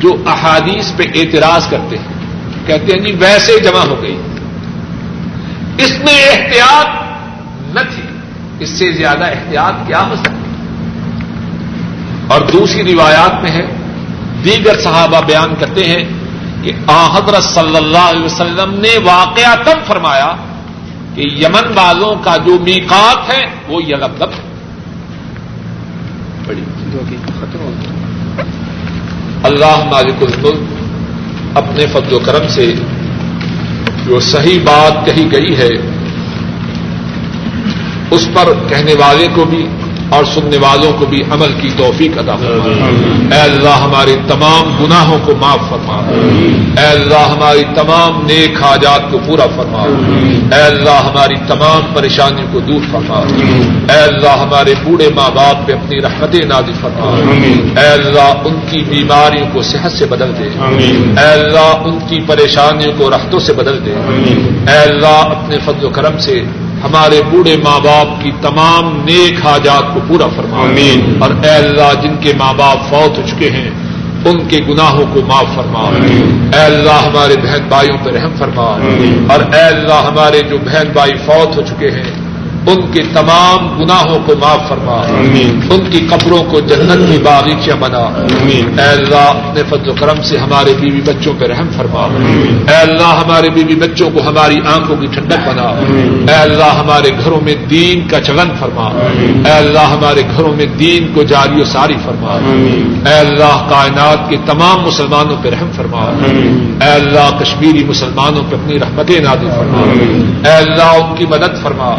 جو احادیث پہ اعتراض کرتے ہیں۔ کہتے ہیں جی ویسے جمع ہو گئی۔ اس میں احتیاط نہ تھی۔ اس سے زیادہ احتیاط کیا ہو سکتی؟ اور دوسری روایات میں ہے، دیگر صحابہ بیان کرتے ہیں کہ آ حضرت صلی اللہ علیہ وسلم نے واقعہ تب فرمایا کہ یمن والوں کا جو میقات ہے وہ یلب ہے۔ بڑی اللہ مالک الملک اپنے فضل و کرم سے جو صحیح بات کہی گئی ہے، اس پر کہنے والے کو بھی اور سننے والوں کو بھی عمل کی توفیق ادا فرما۔ اے اللہ ہمارے تمام گناہوں کو معاف فرما۔ اے اللہ ہماری تمام نیک حاجات کو پورا فرما۔ اے اللہ ہماری تمام پریشانیوں کو دور فرما۔ اے اللہ ہمارے بوڑھے ماں باپ پہ اپنی رحمت نازل فرما۔ اے اللہ ان کی بیماریوں کو صحت سے بدل دے۔ اے اللہ ان کی پریشانیوں کو رحتوں سے بدل دے۔ اے اللہ اپنے فضل و کرم سے ہمارے بوڑھے ماں باپ کی تمام نیک حاجات کو پورا فرما اور اے اللہ جن کے ماں باپ فوت ہو چکے ہیں ان کے گناہوں کو معاف فرما۔ اے اللہ ہمارے بہن بھائیوں پہ رحم فرما۔ اور اے اللہ ہمارے جو بہن بھائی فوت ہو چکے ہیں ان کے تمام گناہوں کو معاف فرما۔ ان کی قبروں کو جنت کی باغیچہ بنا۔ اے اللہ اپنے فضل و کرم سے ہمارے بیوی بچوں پہ رحم فرما۔ اے اللہ ہمارے بیوی بچوں کو ہماری آنکھوں کی ٹھنڈک بنا۔ اے اللہ ہمارے گھروں میں دین کا چلن فرما۔ اے اللہ ہمارے گھروں میں دین کو جاری و ساری فرما۔ اے اللہ کائنات کے تمام مسلمانوں پہ رحم فرما۔ اے اللہ کشمیری مسلمانوں پہ اپنی رحمتیں نادی فرما۔ اے اللہ ان کی مدد فرما۔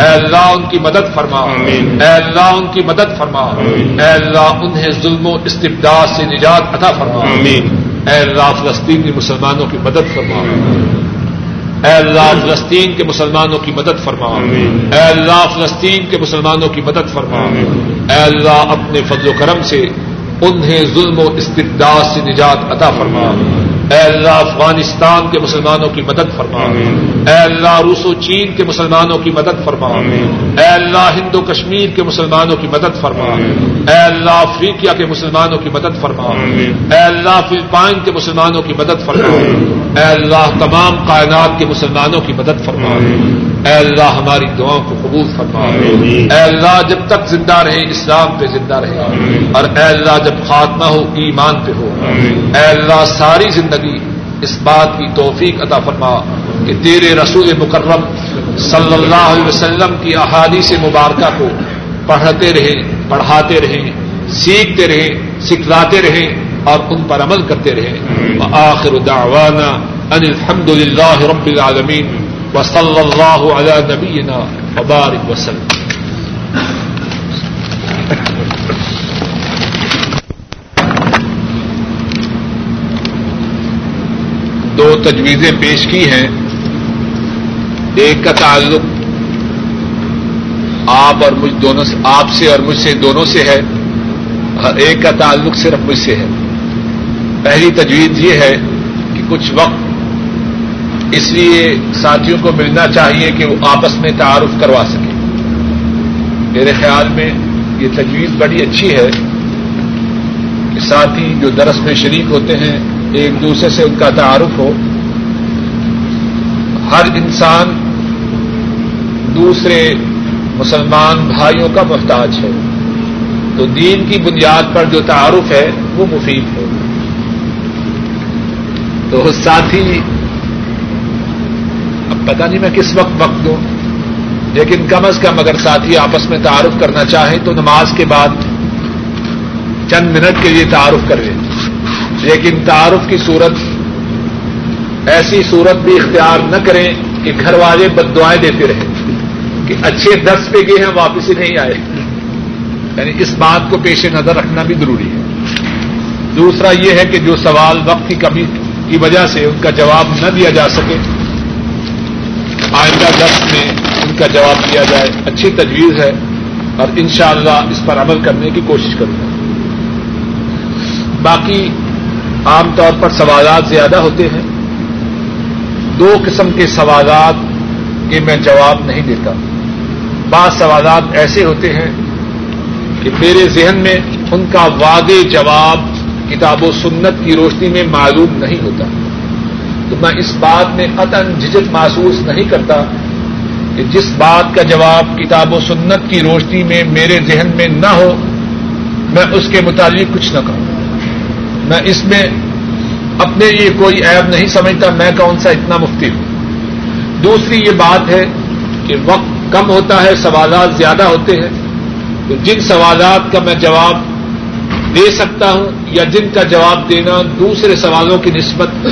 اے اللہ ان کی مدد فرما۔ اے اللہ ان کی مدد فرما۔ اے اللہ انہیں ظلم و استبداد سے نجات عطا فرما۔ اے اللہ فلسطینی مسلمانوں کی مدد فرما۔ اے اللہ فلسطین کے مسلمانوں کی مدد فرما۔ اے اللہ فلسطین کے مسلمانوں کی مدد فرما۔ اے اللہ اپنے فضل و کرم سے انہیں ظلم و استبداد سے نجات عطا فرما۔ اے اللہ افغانستان کے مسلمانوں کی مدد فرما اے اللہ روس و چین کے مسلمانوں کی مدد فرما اے اللہ ہندو کشمیر کے مسلمانوں کی مدد فرما اے اللہ افریقیا کے مسلمانوں کی مدد فرما اے اللہ فلپائن کے مسلمانوں کی مدد فرما اے اللہ تمام کائنات کے مسلمانوں کی مدد فرما اے اللہ ہماری دعاؤں کو قبول فرما اے اللہ جب تک زندہ رہے اسلام پہ زندہ رہے اور اے اللہ جب خاتمہ ہو ایمان پہ ہو اے اللہ ساری زندگی اس بات کی توفیق عطا فرما کہ تیرے رسول مکرم صلی اللہ علیہ وسلم کی احادیث مبارکہ کو پڑھتے رہیں، پڑھاتے رہیں، سیکھتے رہیں، سکھلاتے رہیں اور ان پر عمل کرتے رہیں۔ آخر دعوانا ان الحمد للہ رب العالمین و صلی اللہ علیہ نبینا وبارک وسلم۔ دو تجویزیں پیش کی ہیں۔ ایک کا تعلق آپ اور مجھ دونوں سے آپ سے اور مجھ سے دونوں سے ہے۔ اور ایک کا تعلق صرف مجھ سے ہے۔ پہلی تجویز یہ ہے کہ کچھ وقت اس لیے ساتھیوں کو ملنا چاہیے کہ وہ آپس میں تعارف کروا سکیں۔ میرے خیال میں یہ تجویز بڑی اچھی ہے کہ ساتھی جو درس میں شریک ہوتے ہیں ایک دوسرے سے ان کا تعارف ہو۔ ہر انسان دوسرے مسلمان بھائیوں کا محتاج ہے۔ تو دین کی بنیاد پر جو تعارف ہے، وہ مفید ہے۔ تو ساتھی، اب پتہ نہیں میں کس وقت وقت دوں۔ لیکن کم از کم اگر ساتھی آپس میں تعارف کرنا چاہیں تو نماز کے بعد چند منٹ کے لیے تعارف کر لیں لیکن تعارف کی صورت ایسی صورت بھی اختیار نہ کریں کہ گھر والے بد دعائیں دیتے رہیں کہ اچھے دس پہ گئے ہیں، واپس ہی نہیں آئے۔ یعنی اس بات کو پیش نظر رکھنا بھی ضروری ہے۔ دوسرا یہ ہے کہ جو سوال وقت کی کمی کی وجہ سے ان کا جواب نہ دیا جا سکے، آئندہ دس میں ان کا جواب دیا جائے۔ اچھی تجویز ہے اور انشاءاللہ اس پر عمل کرنے کی کوشش کروں گا۔ باقی عام طور پر سوالات زیادہ ہوتے ہیں۔ دو قسم کے سوالات کے میں جواب نہیں دیتا۔ بعض سوالات ایسے ہوتے ہیں کہ میرے ذہن میں ان کا واضح جواب کتاب و سنت کی روشنی میں معلوم نہیں ہوتا۔ تو میں اس بات میں قطن جھجک محسوس نہیں کرتا کہ جس بات کا جواب کتاب و سنت کی روشنی میں میرے ذہن میں نہ ہو، میں اس کے متعلق کچھ نہ کہوں۔ میں اس میں اپنے لیے کوئی عیب نہیں سمجھتا میں کون سا اتنا مفتی ہوں۔ دوسری یہ بات ہے کہ وقت کم ہوتا ہے، سوالات زیادہ ہوتے ہیں۔ تو جن سوالات کا میں جواب دے سکتا ہوں یا جن کا جواب دینا دوسرے سوالوں کی نسبت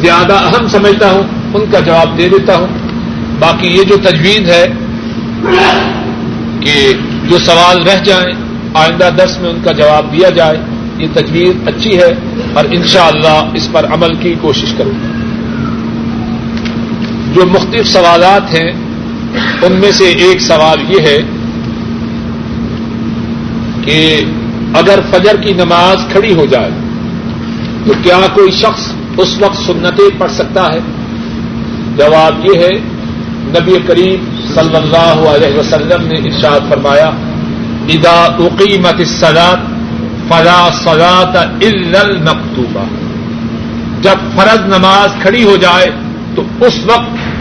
زیادہ اہم سمجھتا ہوں، ان کا جواب دے دیتا ہوں۔ باقی یہ جو تجویز ہے کہ جو سوال رہ جائیں، آئندہ دس میں ان کا جواب دیا جائے۔ یہ تجویز اچھی ہے اور انشاءاللہ اللہ اس پر عمل کی کوشش کروں گا۔ جو مختلف سوالات ہیں، ان میں سے ایک سوال یہ ہے کہ اگر فجر کی نماز کھڑی ہو جائے، تو کیا کوئی شخص اس وقت سنتیں پڑھ سکتا ہے؟ جواب یہ ہے، نبی کریم صلی اللہ علیہ وسلم نے ارشاد فرمایا ادا اقیمت الصلاط فلا سزات المکتوبہ جب فرض نماز کھڑی ہو جائے تو اس وقت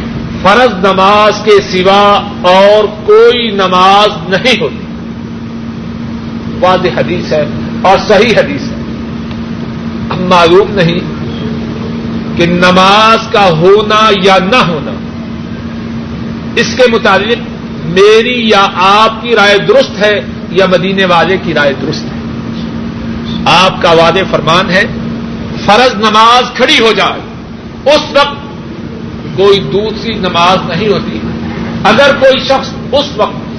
فرض نماز کے سوا اور کوئی نماز نہیں ہوتی۔ واضح حدیث ہے اور صحیح حدیث ہے۔ اب معلوم نہیں کہ نماز کا ہونا یا نہ ہونا۔ اس کے متعلق میری یا آپ کی رائے درست ہے یا مدینے والے کی رائے درست ہے۔ آپ کا وعد فرمان ہے فرض نماز کھڑی ہو جائے۔ اس وقت کوئی دوسری نماز نہیں ہوتی۔ اگر کوئی شخص اس وقت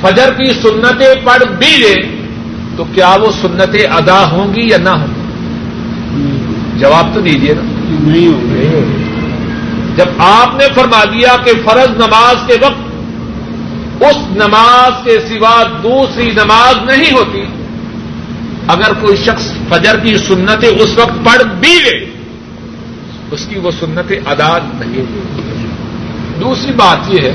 فجر کی سنتیں پڑھ بھی لے تو کیا وہ سنتیں ادا ہوں گی یا نہ ہوں گی؟ جواب تو دیجیے نا۔ نہیں ہوں جب آپ نے فرما دیا کہ فرض نماز کے وقت اس نماز کے سوا دوسری نماز نہیں ہوتی اگر کوئی شخص فجر کی سنتیں اس وقت پڑھ بھی لے، اس کی وہ سنتیں ادا نہیں دوسری بات یہ ہے،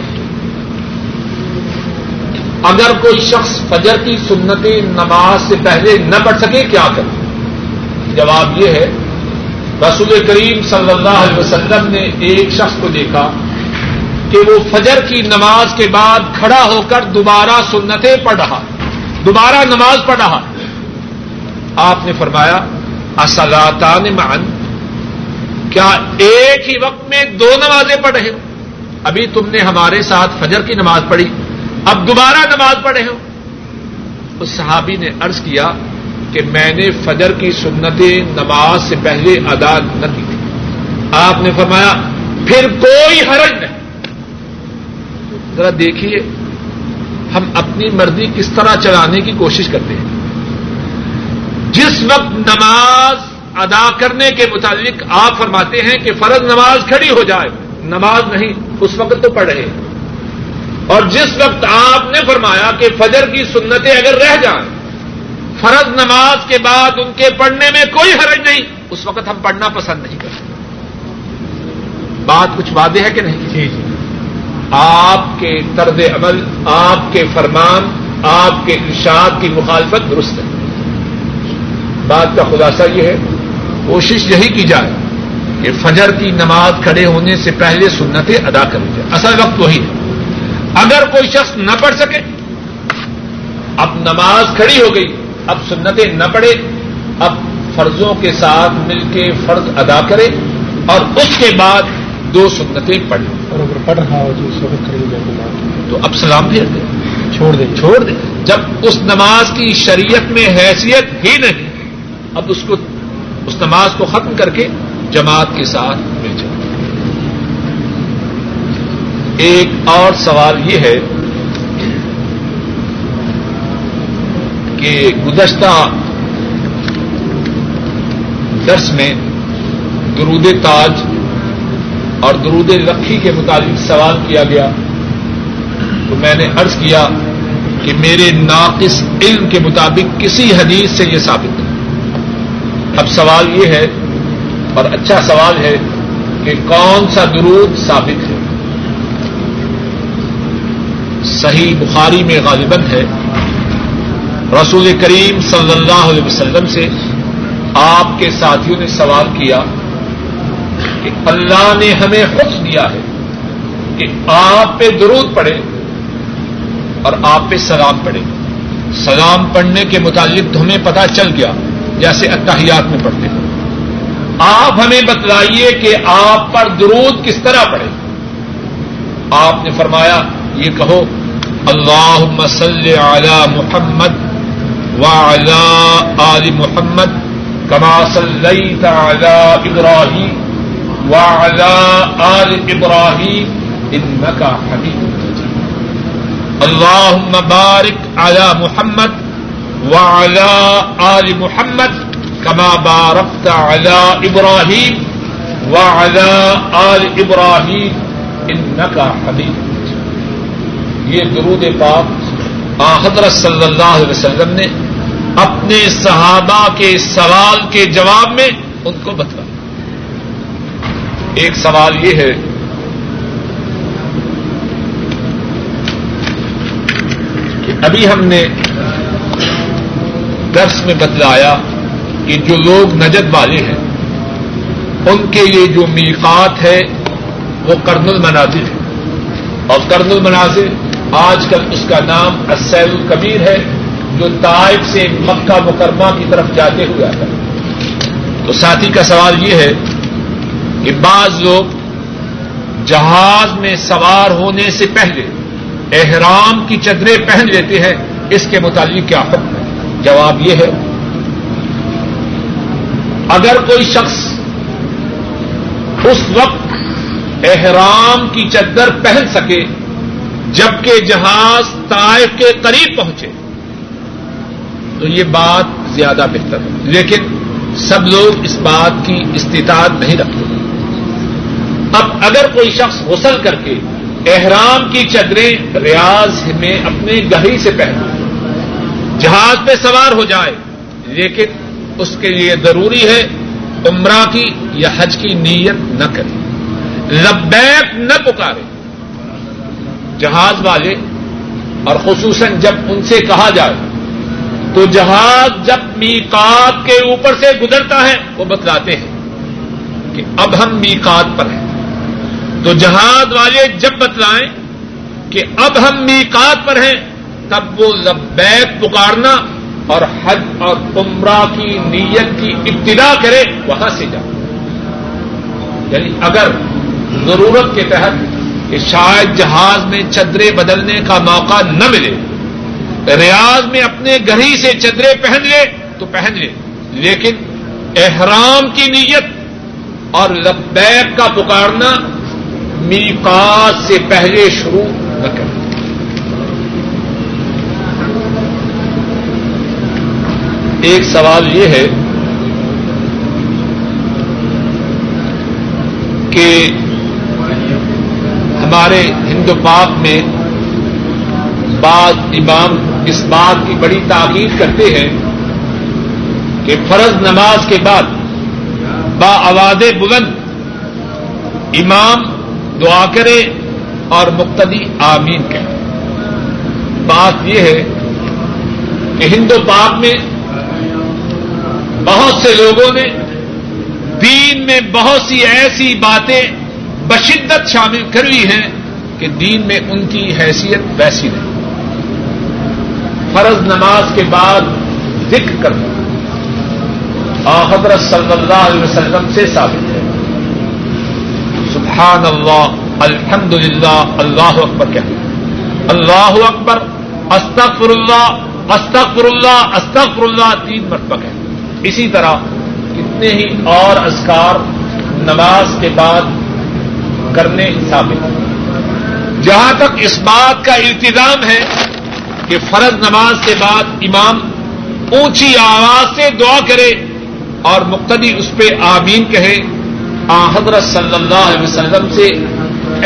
اگر کوئی شخص فجر کی سنتیں نماز سے پہلے نہ پڑھ سکے، کیا کرے؟ جواب یہ ہے، رسول کریم صلی اللہ علیہ وسلم نے ایک شخص کو دیکھا کہ وہ فجر کی نماز کے بعد کھڑا ہو کر دوبارہ سنتیں پڑھ رہا، دوبارہ نماز پڑھ رہا۔ آپ نے فرمایا اصلاطان مان کیا ایک ہی وقت میں دو نمازیں پڑھ رہے ہو؟ ابھی تم نے ہمارے ساتھ فجر کی نماز پڑھی، اب دوبارہ نماز پڑھے ہو؟ اس صحابی نے ارض کیا کہ میں نے فجر کی سنتیں نماز سے پہلے ادا نہ کی تھی۔ آپ نے فرمایا، پھر کوئی حرج نہیں. ذرا دیکھیے، ہم اپنی مرضی کس طرح چلانے کی کوشش کرتے ہیں۔ جس وقت نماز ادا کرنے کے متعلق آپ فرماتے ہیں کہ فرض نماز کھڑی ہو جائے نماز نہیں اس وقت تو پڑھ رہے اور جس وقت آپ نے فرمایا کہ فجر کی سنتیں اگر رہ جائیں فرض نماز کے بعد ان کے پڑھنے میں کوئی حرج نہیں اس وقت ہم پڑھنا پسند نہیں کرتے۔ بات کچھ وعدے ہے کہ نہیں؟ جی جی۔ آپ کے طرز عمل آپ کے فرمان آپ کے ارشاد کی مخالفت درست ہے۔ بات کا خلاصہ یہ ہے کوشش یہی کی جائے کہ فجر کی نماز کھڑے ہونے سے پہلے سنتیں ادا کری جائے اصل وقت وہی ہے۔ اگر کوئی شخص نہ پڑھ سکے اب نماز کھڑی ہو گئی اب سنتیں نہ پڑے اب فرضوں کے ساتھ مل کے فرض ادا کرے اور اس کے بعد دو سنتیں پڑھے اور اگر پڑھ رہا ہو تو اب سلام پھیر دے۔ چھوڑ دے۔ چھوڑ دے۔ جب اس نماز کی شریعت میں حیثیت ہی نہیں اب اس کو اس نماز کو ختم کر کے جماعت کے ساتھ مل جائے ایک اور سوال یہ ہے کہ گزشتہ درس میں درود تاج اور درود رکھی کے متعلق سوال کیا گیا۔ تو میں نے عرض کیا کہ میرے ناقص علم کے مطابق کسی حدیث سے یہ ثابت ہے اب سوال یہ ہے، اور اچھا سوال ہے کہ کون سا درود ثابت ہے؟ صحیح بخاری میں غالباً ہے، رسول کریم صلی اللہ علیہ وسلم سے آپ کے ساتھیوں نے سوال کیا کہ اللہ نے ہمیں خوش دیا ہے کہ آپ پہ درود پڑے اور آپ پہ سلام پڑے۔ سلام پڑھنے کے متعلق تو ہمیں پتا چل گیا۔ جیسے اتحیات میں پڑھتے ہیں۔ آپ ہمیں بتلائیے کہ آپ پر درود کس طرح پڑے۔ آپ نے فرمایا، یہ کہو اللہ مسل علی محمد وعلى آل محمد كما صليت على إبراهيم وعلى آل إبراهيم إنك حميد مجيد اللهم بارك على محمد وعلى آل محمد كما باركت على إبراهيم وعلى آل إبراهيم إنك حميد یہ درود پاک حضرت صلی اللہ علیہ وسلم نے اپنے صحابہ کے سوال کے جواب میں ان کو بتلا ایک سوال یہ ہے، کہ ابھی ہم نے درس میں بتلایا کہ جو لوگ نجد والے ہیں، ان کے لیے جو میقات ہے، وہ کرنل المنازل ہے۔ اور کرن المناظر آج کل اس کا نام اسیل الکبیر ہے، جو طائف سے مکہ مکرمہ کی طرف جاتے ہوئے آتا ہے۔ تو ساتھی کا سوال یہ ہے کہ بعض لوگ جہاز میں سوار ہونے سے پہلے احرام کی چدریں پہن لیتے ہیں، اس کے متعلق کیا حکم؟ جواب یہ ہے، اگر کوئی شخص اس وقت احرام کی چدر پہن سکے، جبکہ جہاز طائف کے قریب پہنچے، تو یہ بات زیادہ بہتر ہے۔ لیکن سب لوگ اس بات کی استطاعت نہیں رکھتے۔ اب اگر کوئی شخص غسل کر کے احرام کی چدریں ریاض میں اپنے گہری سے پہن جہاز پہ سوار ہو جائے، لیکن اس کے لیے ضروری ہے عمرہ کی یا حج کی نیت نہ کرے۔ لبیک نہ پکارے۔ جہاز والے، اور خصوصاً جب ان سے کہا جائے، تو جہاز جب میقات کے اوپر سے گزرتا ہے، وہ بتلاتے ہیں کہ اب ہم میقات پر ہیں۔ تو جہاز والے جب بتلائیں کہ اب ہم میقات پر ہیں تب وہ لبیک پکارنا اور حج اور عمرہ کی نیت کی ابتدا کرے، وہاں سے جائے یعنی اگر ضرورت کے تحت کہ شاید جہاز میں چدرے بدلنے کا موقع نہ ملے، ریاض میں اپنے گھری سے چدرے پہن لے تو پہن لے۔ لیکن احرام کی نیت اور لبیک کا پکارنا میقات سے پہلے شروع نہ کریں ایک سوال یہ ہے کہ ہمارے ہندو پاک میں بعض امام اس بات کی بڑی تاکید کرتے ہیں کہ فرض نماز کے بعد با آواز بلند امام دعا کرے اور مقتدی آمین کہے۔ بات یہ ہے کہ ہندو پاک میں بہت سے لوگوں نے دین میں بہت سی ایسی باتیں بشدت شامل کر لی ہیں کہ دین میں ان کی حیثیت ویسی نہیں۔ فرض نماز کے بعد ذکر کرنا۔ حضرت صلی اللہ علیہ وسلم سے ثابت ہے۔ سبحان اللہ الحمد للہ اللہ اکبر کہتے اللہ اکبر استغفر اللہ استغفر اللہ استغفر اللہ تین مرتبہ کہتے اسی طرح کتنے ہی اور اذکار نماز کے بعد کرنے ثابت جہاں تک اس بات کا التظام ہے کہ فرض نماز کے بعد امام اونچی آواز سے دعا کرے اور مقتدی اس پہ آمین کہے، آ حضرت صلی اللہ علیہ وسلم سے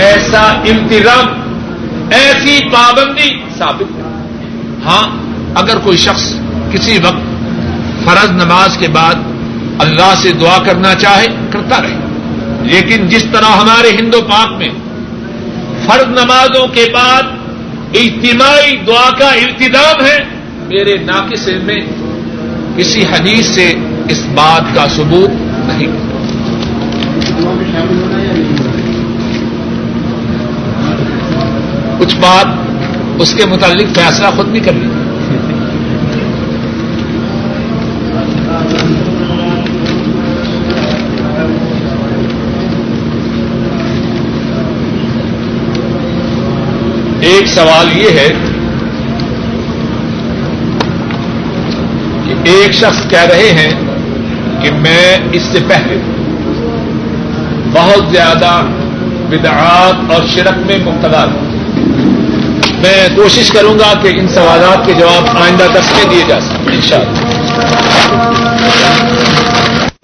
ایسا انتظام ایسی پابندی ثابت ہے۔ ہاں اگر کوئی شخص کسی وقت فرض نماز کے بعد اللہ سے دعا کرنا چاہے، کرتا رہے۔ لیکن جس طرح ہمارے ہندو پاک میں فرض نمازوں کے بعد اجتماعی دعا کا التظام ہے، میرے ناقص میں کسی حدیث سے اس بات کا ثبوت نہیں۔ کچھ بات اس کے متعلق فیصلہ خود بھی کر لی ایک سوال یہ ہے کہ ایک شخص کہہ رہے ہیں کہ میں اس سے پہلے بہت زیادہ بدعات اور شرک میں مبتلا ہوں میں کوشش کروں گا کہ ان سوالات کے جواب آئندہ دس میں دیے جا سکیں ان شاء اللہ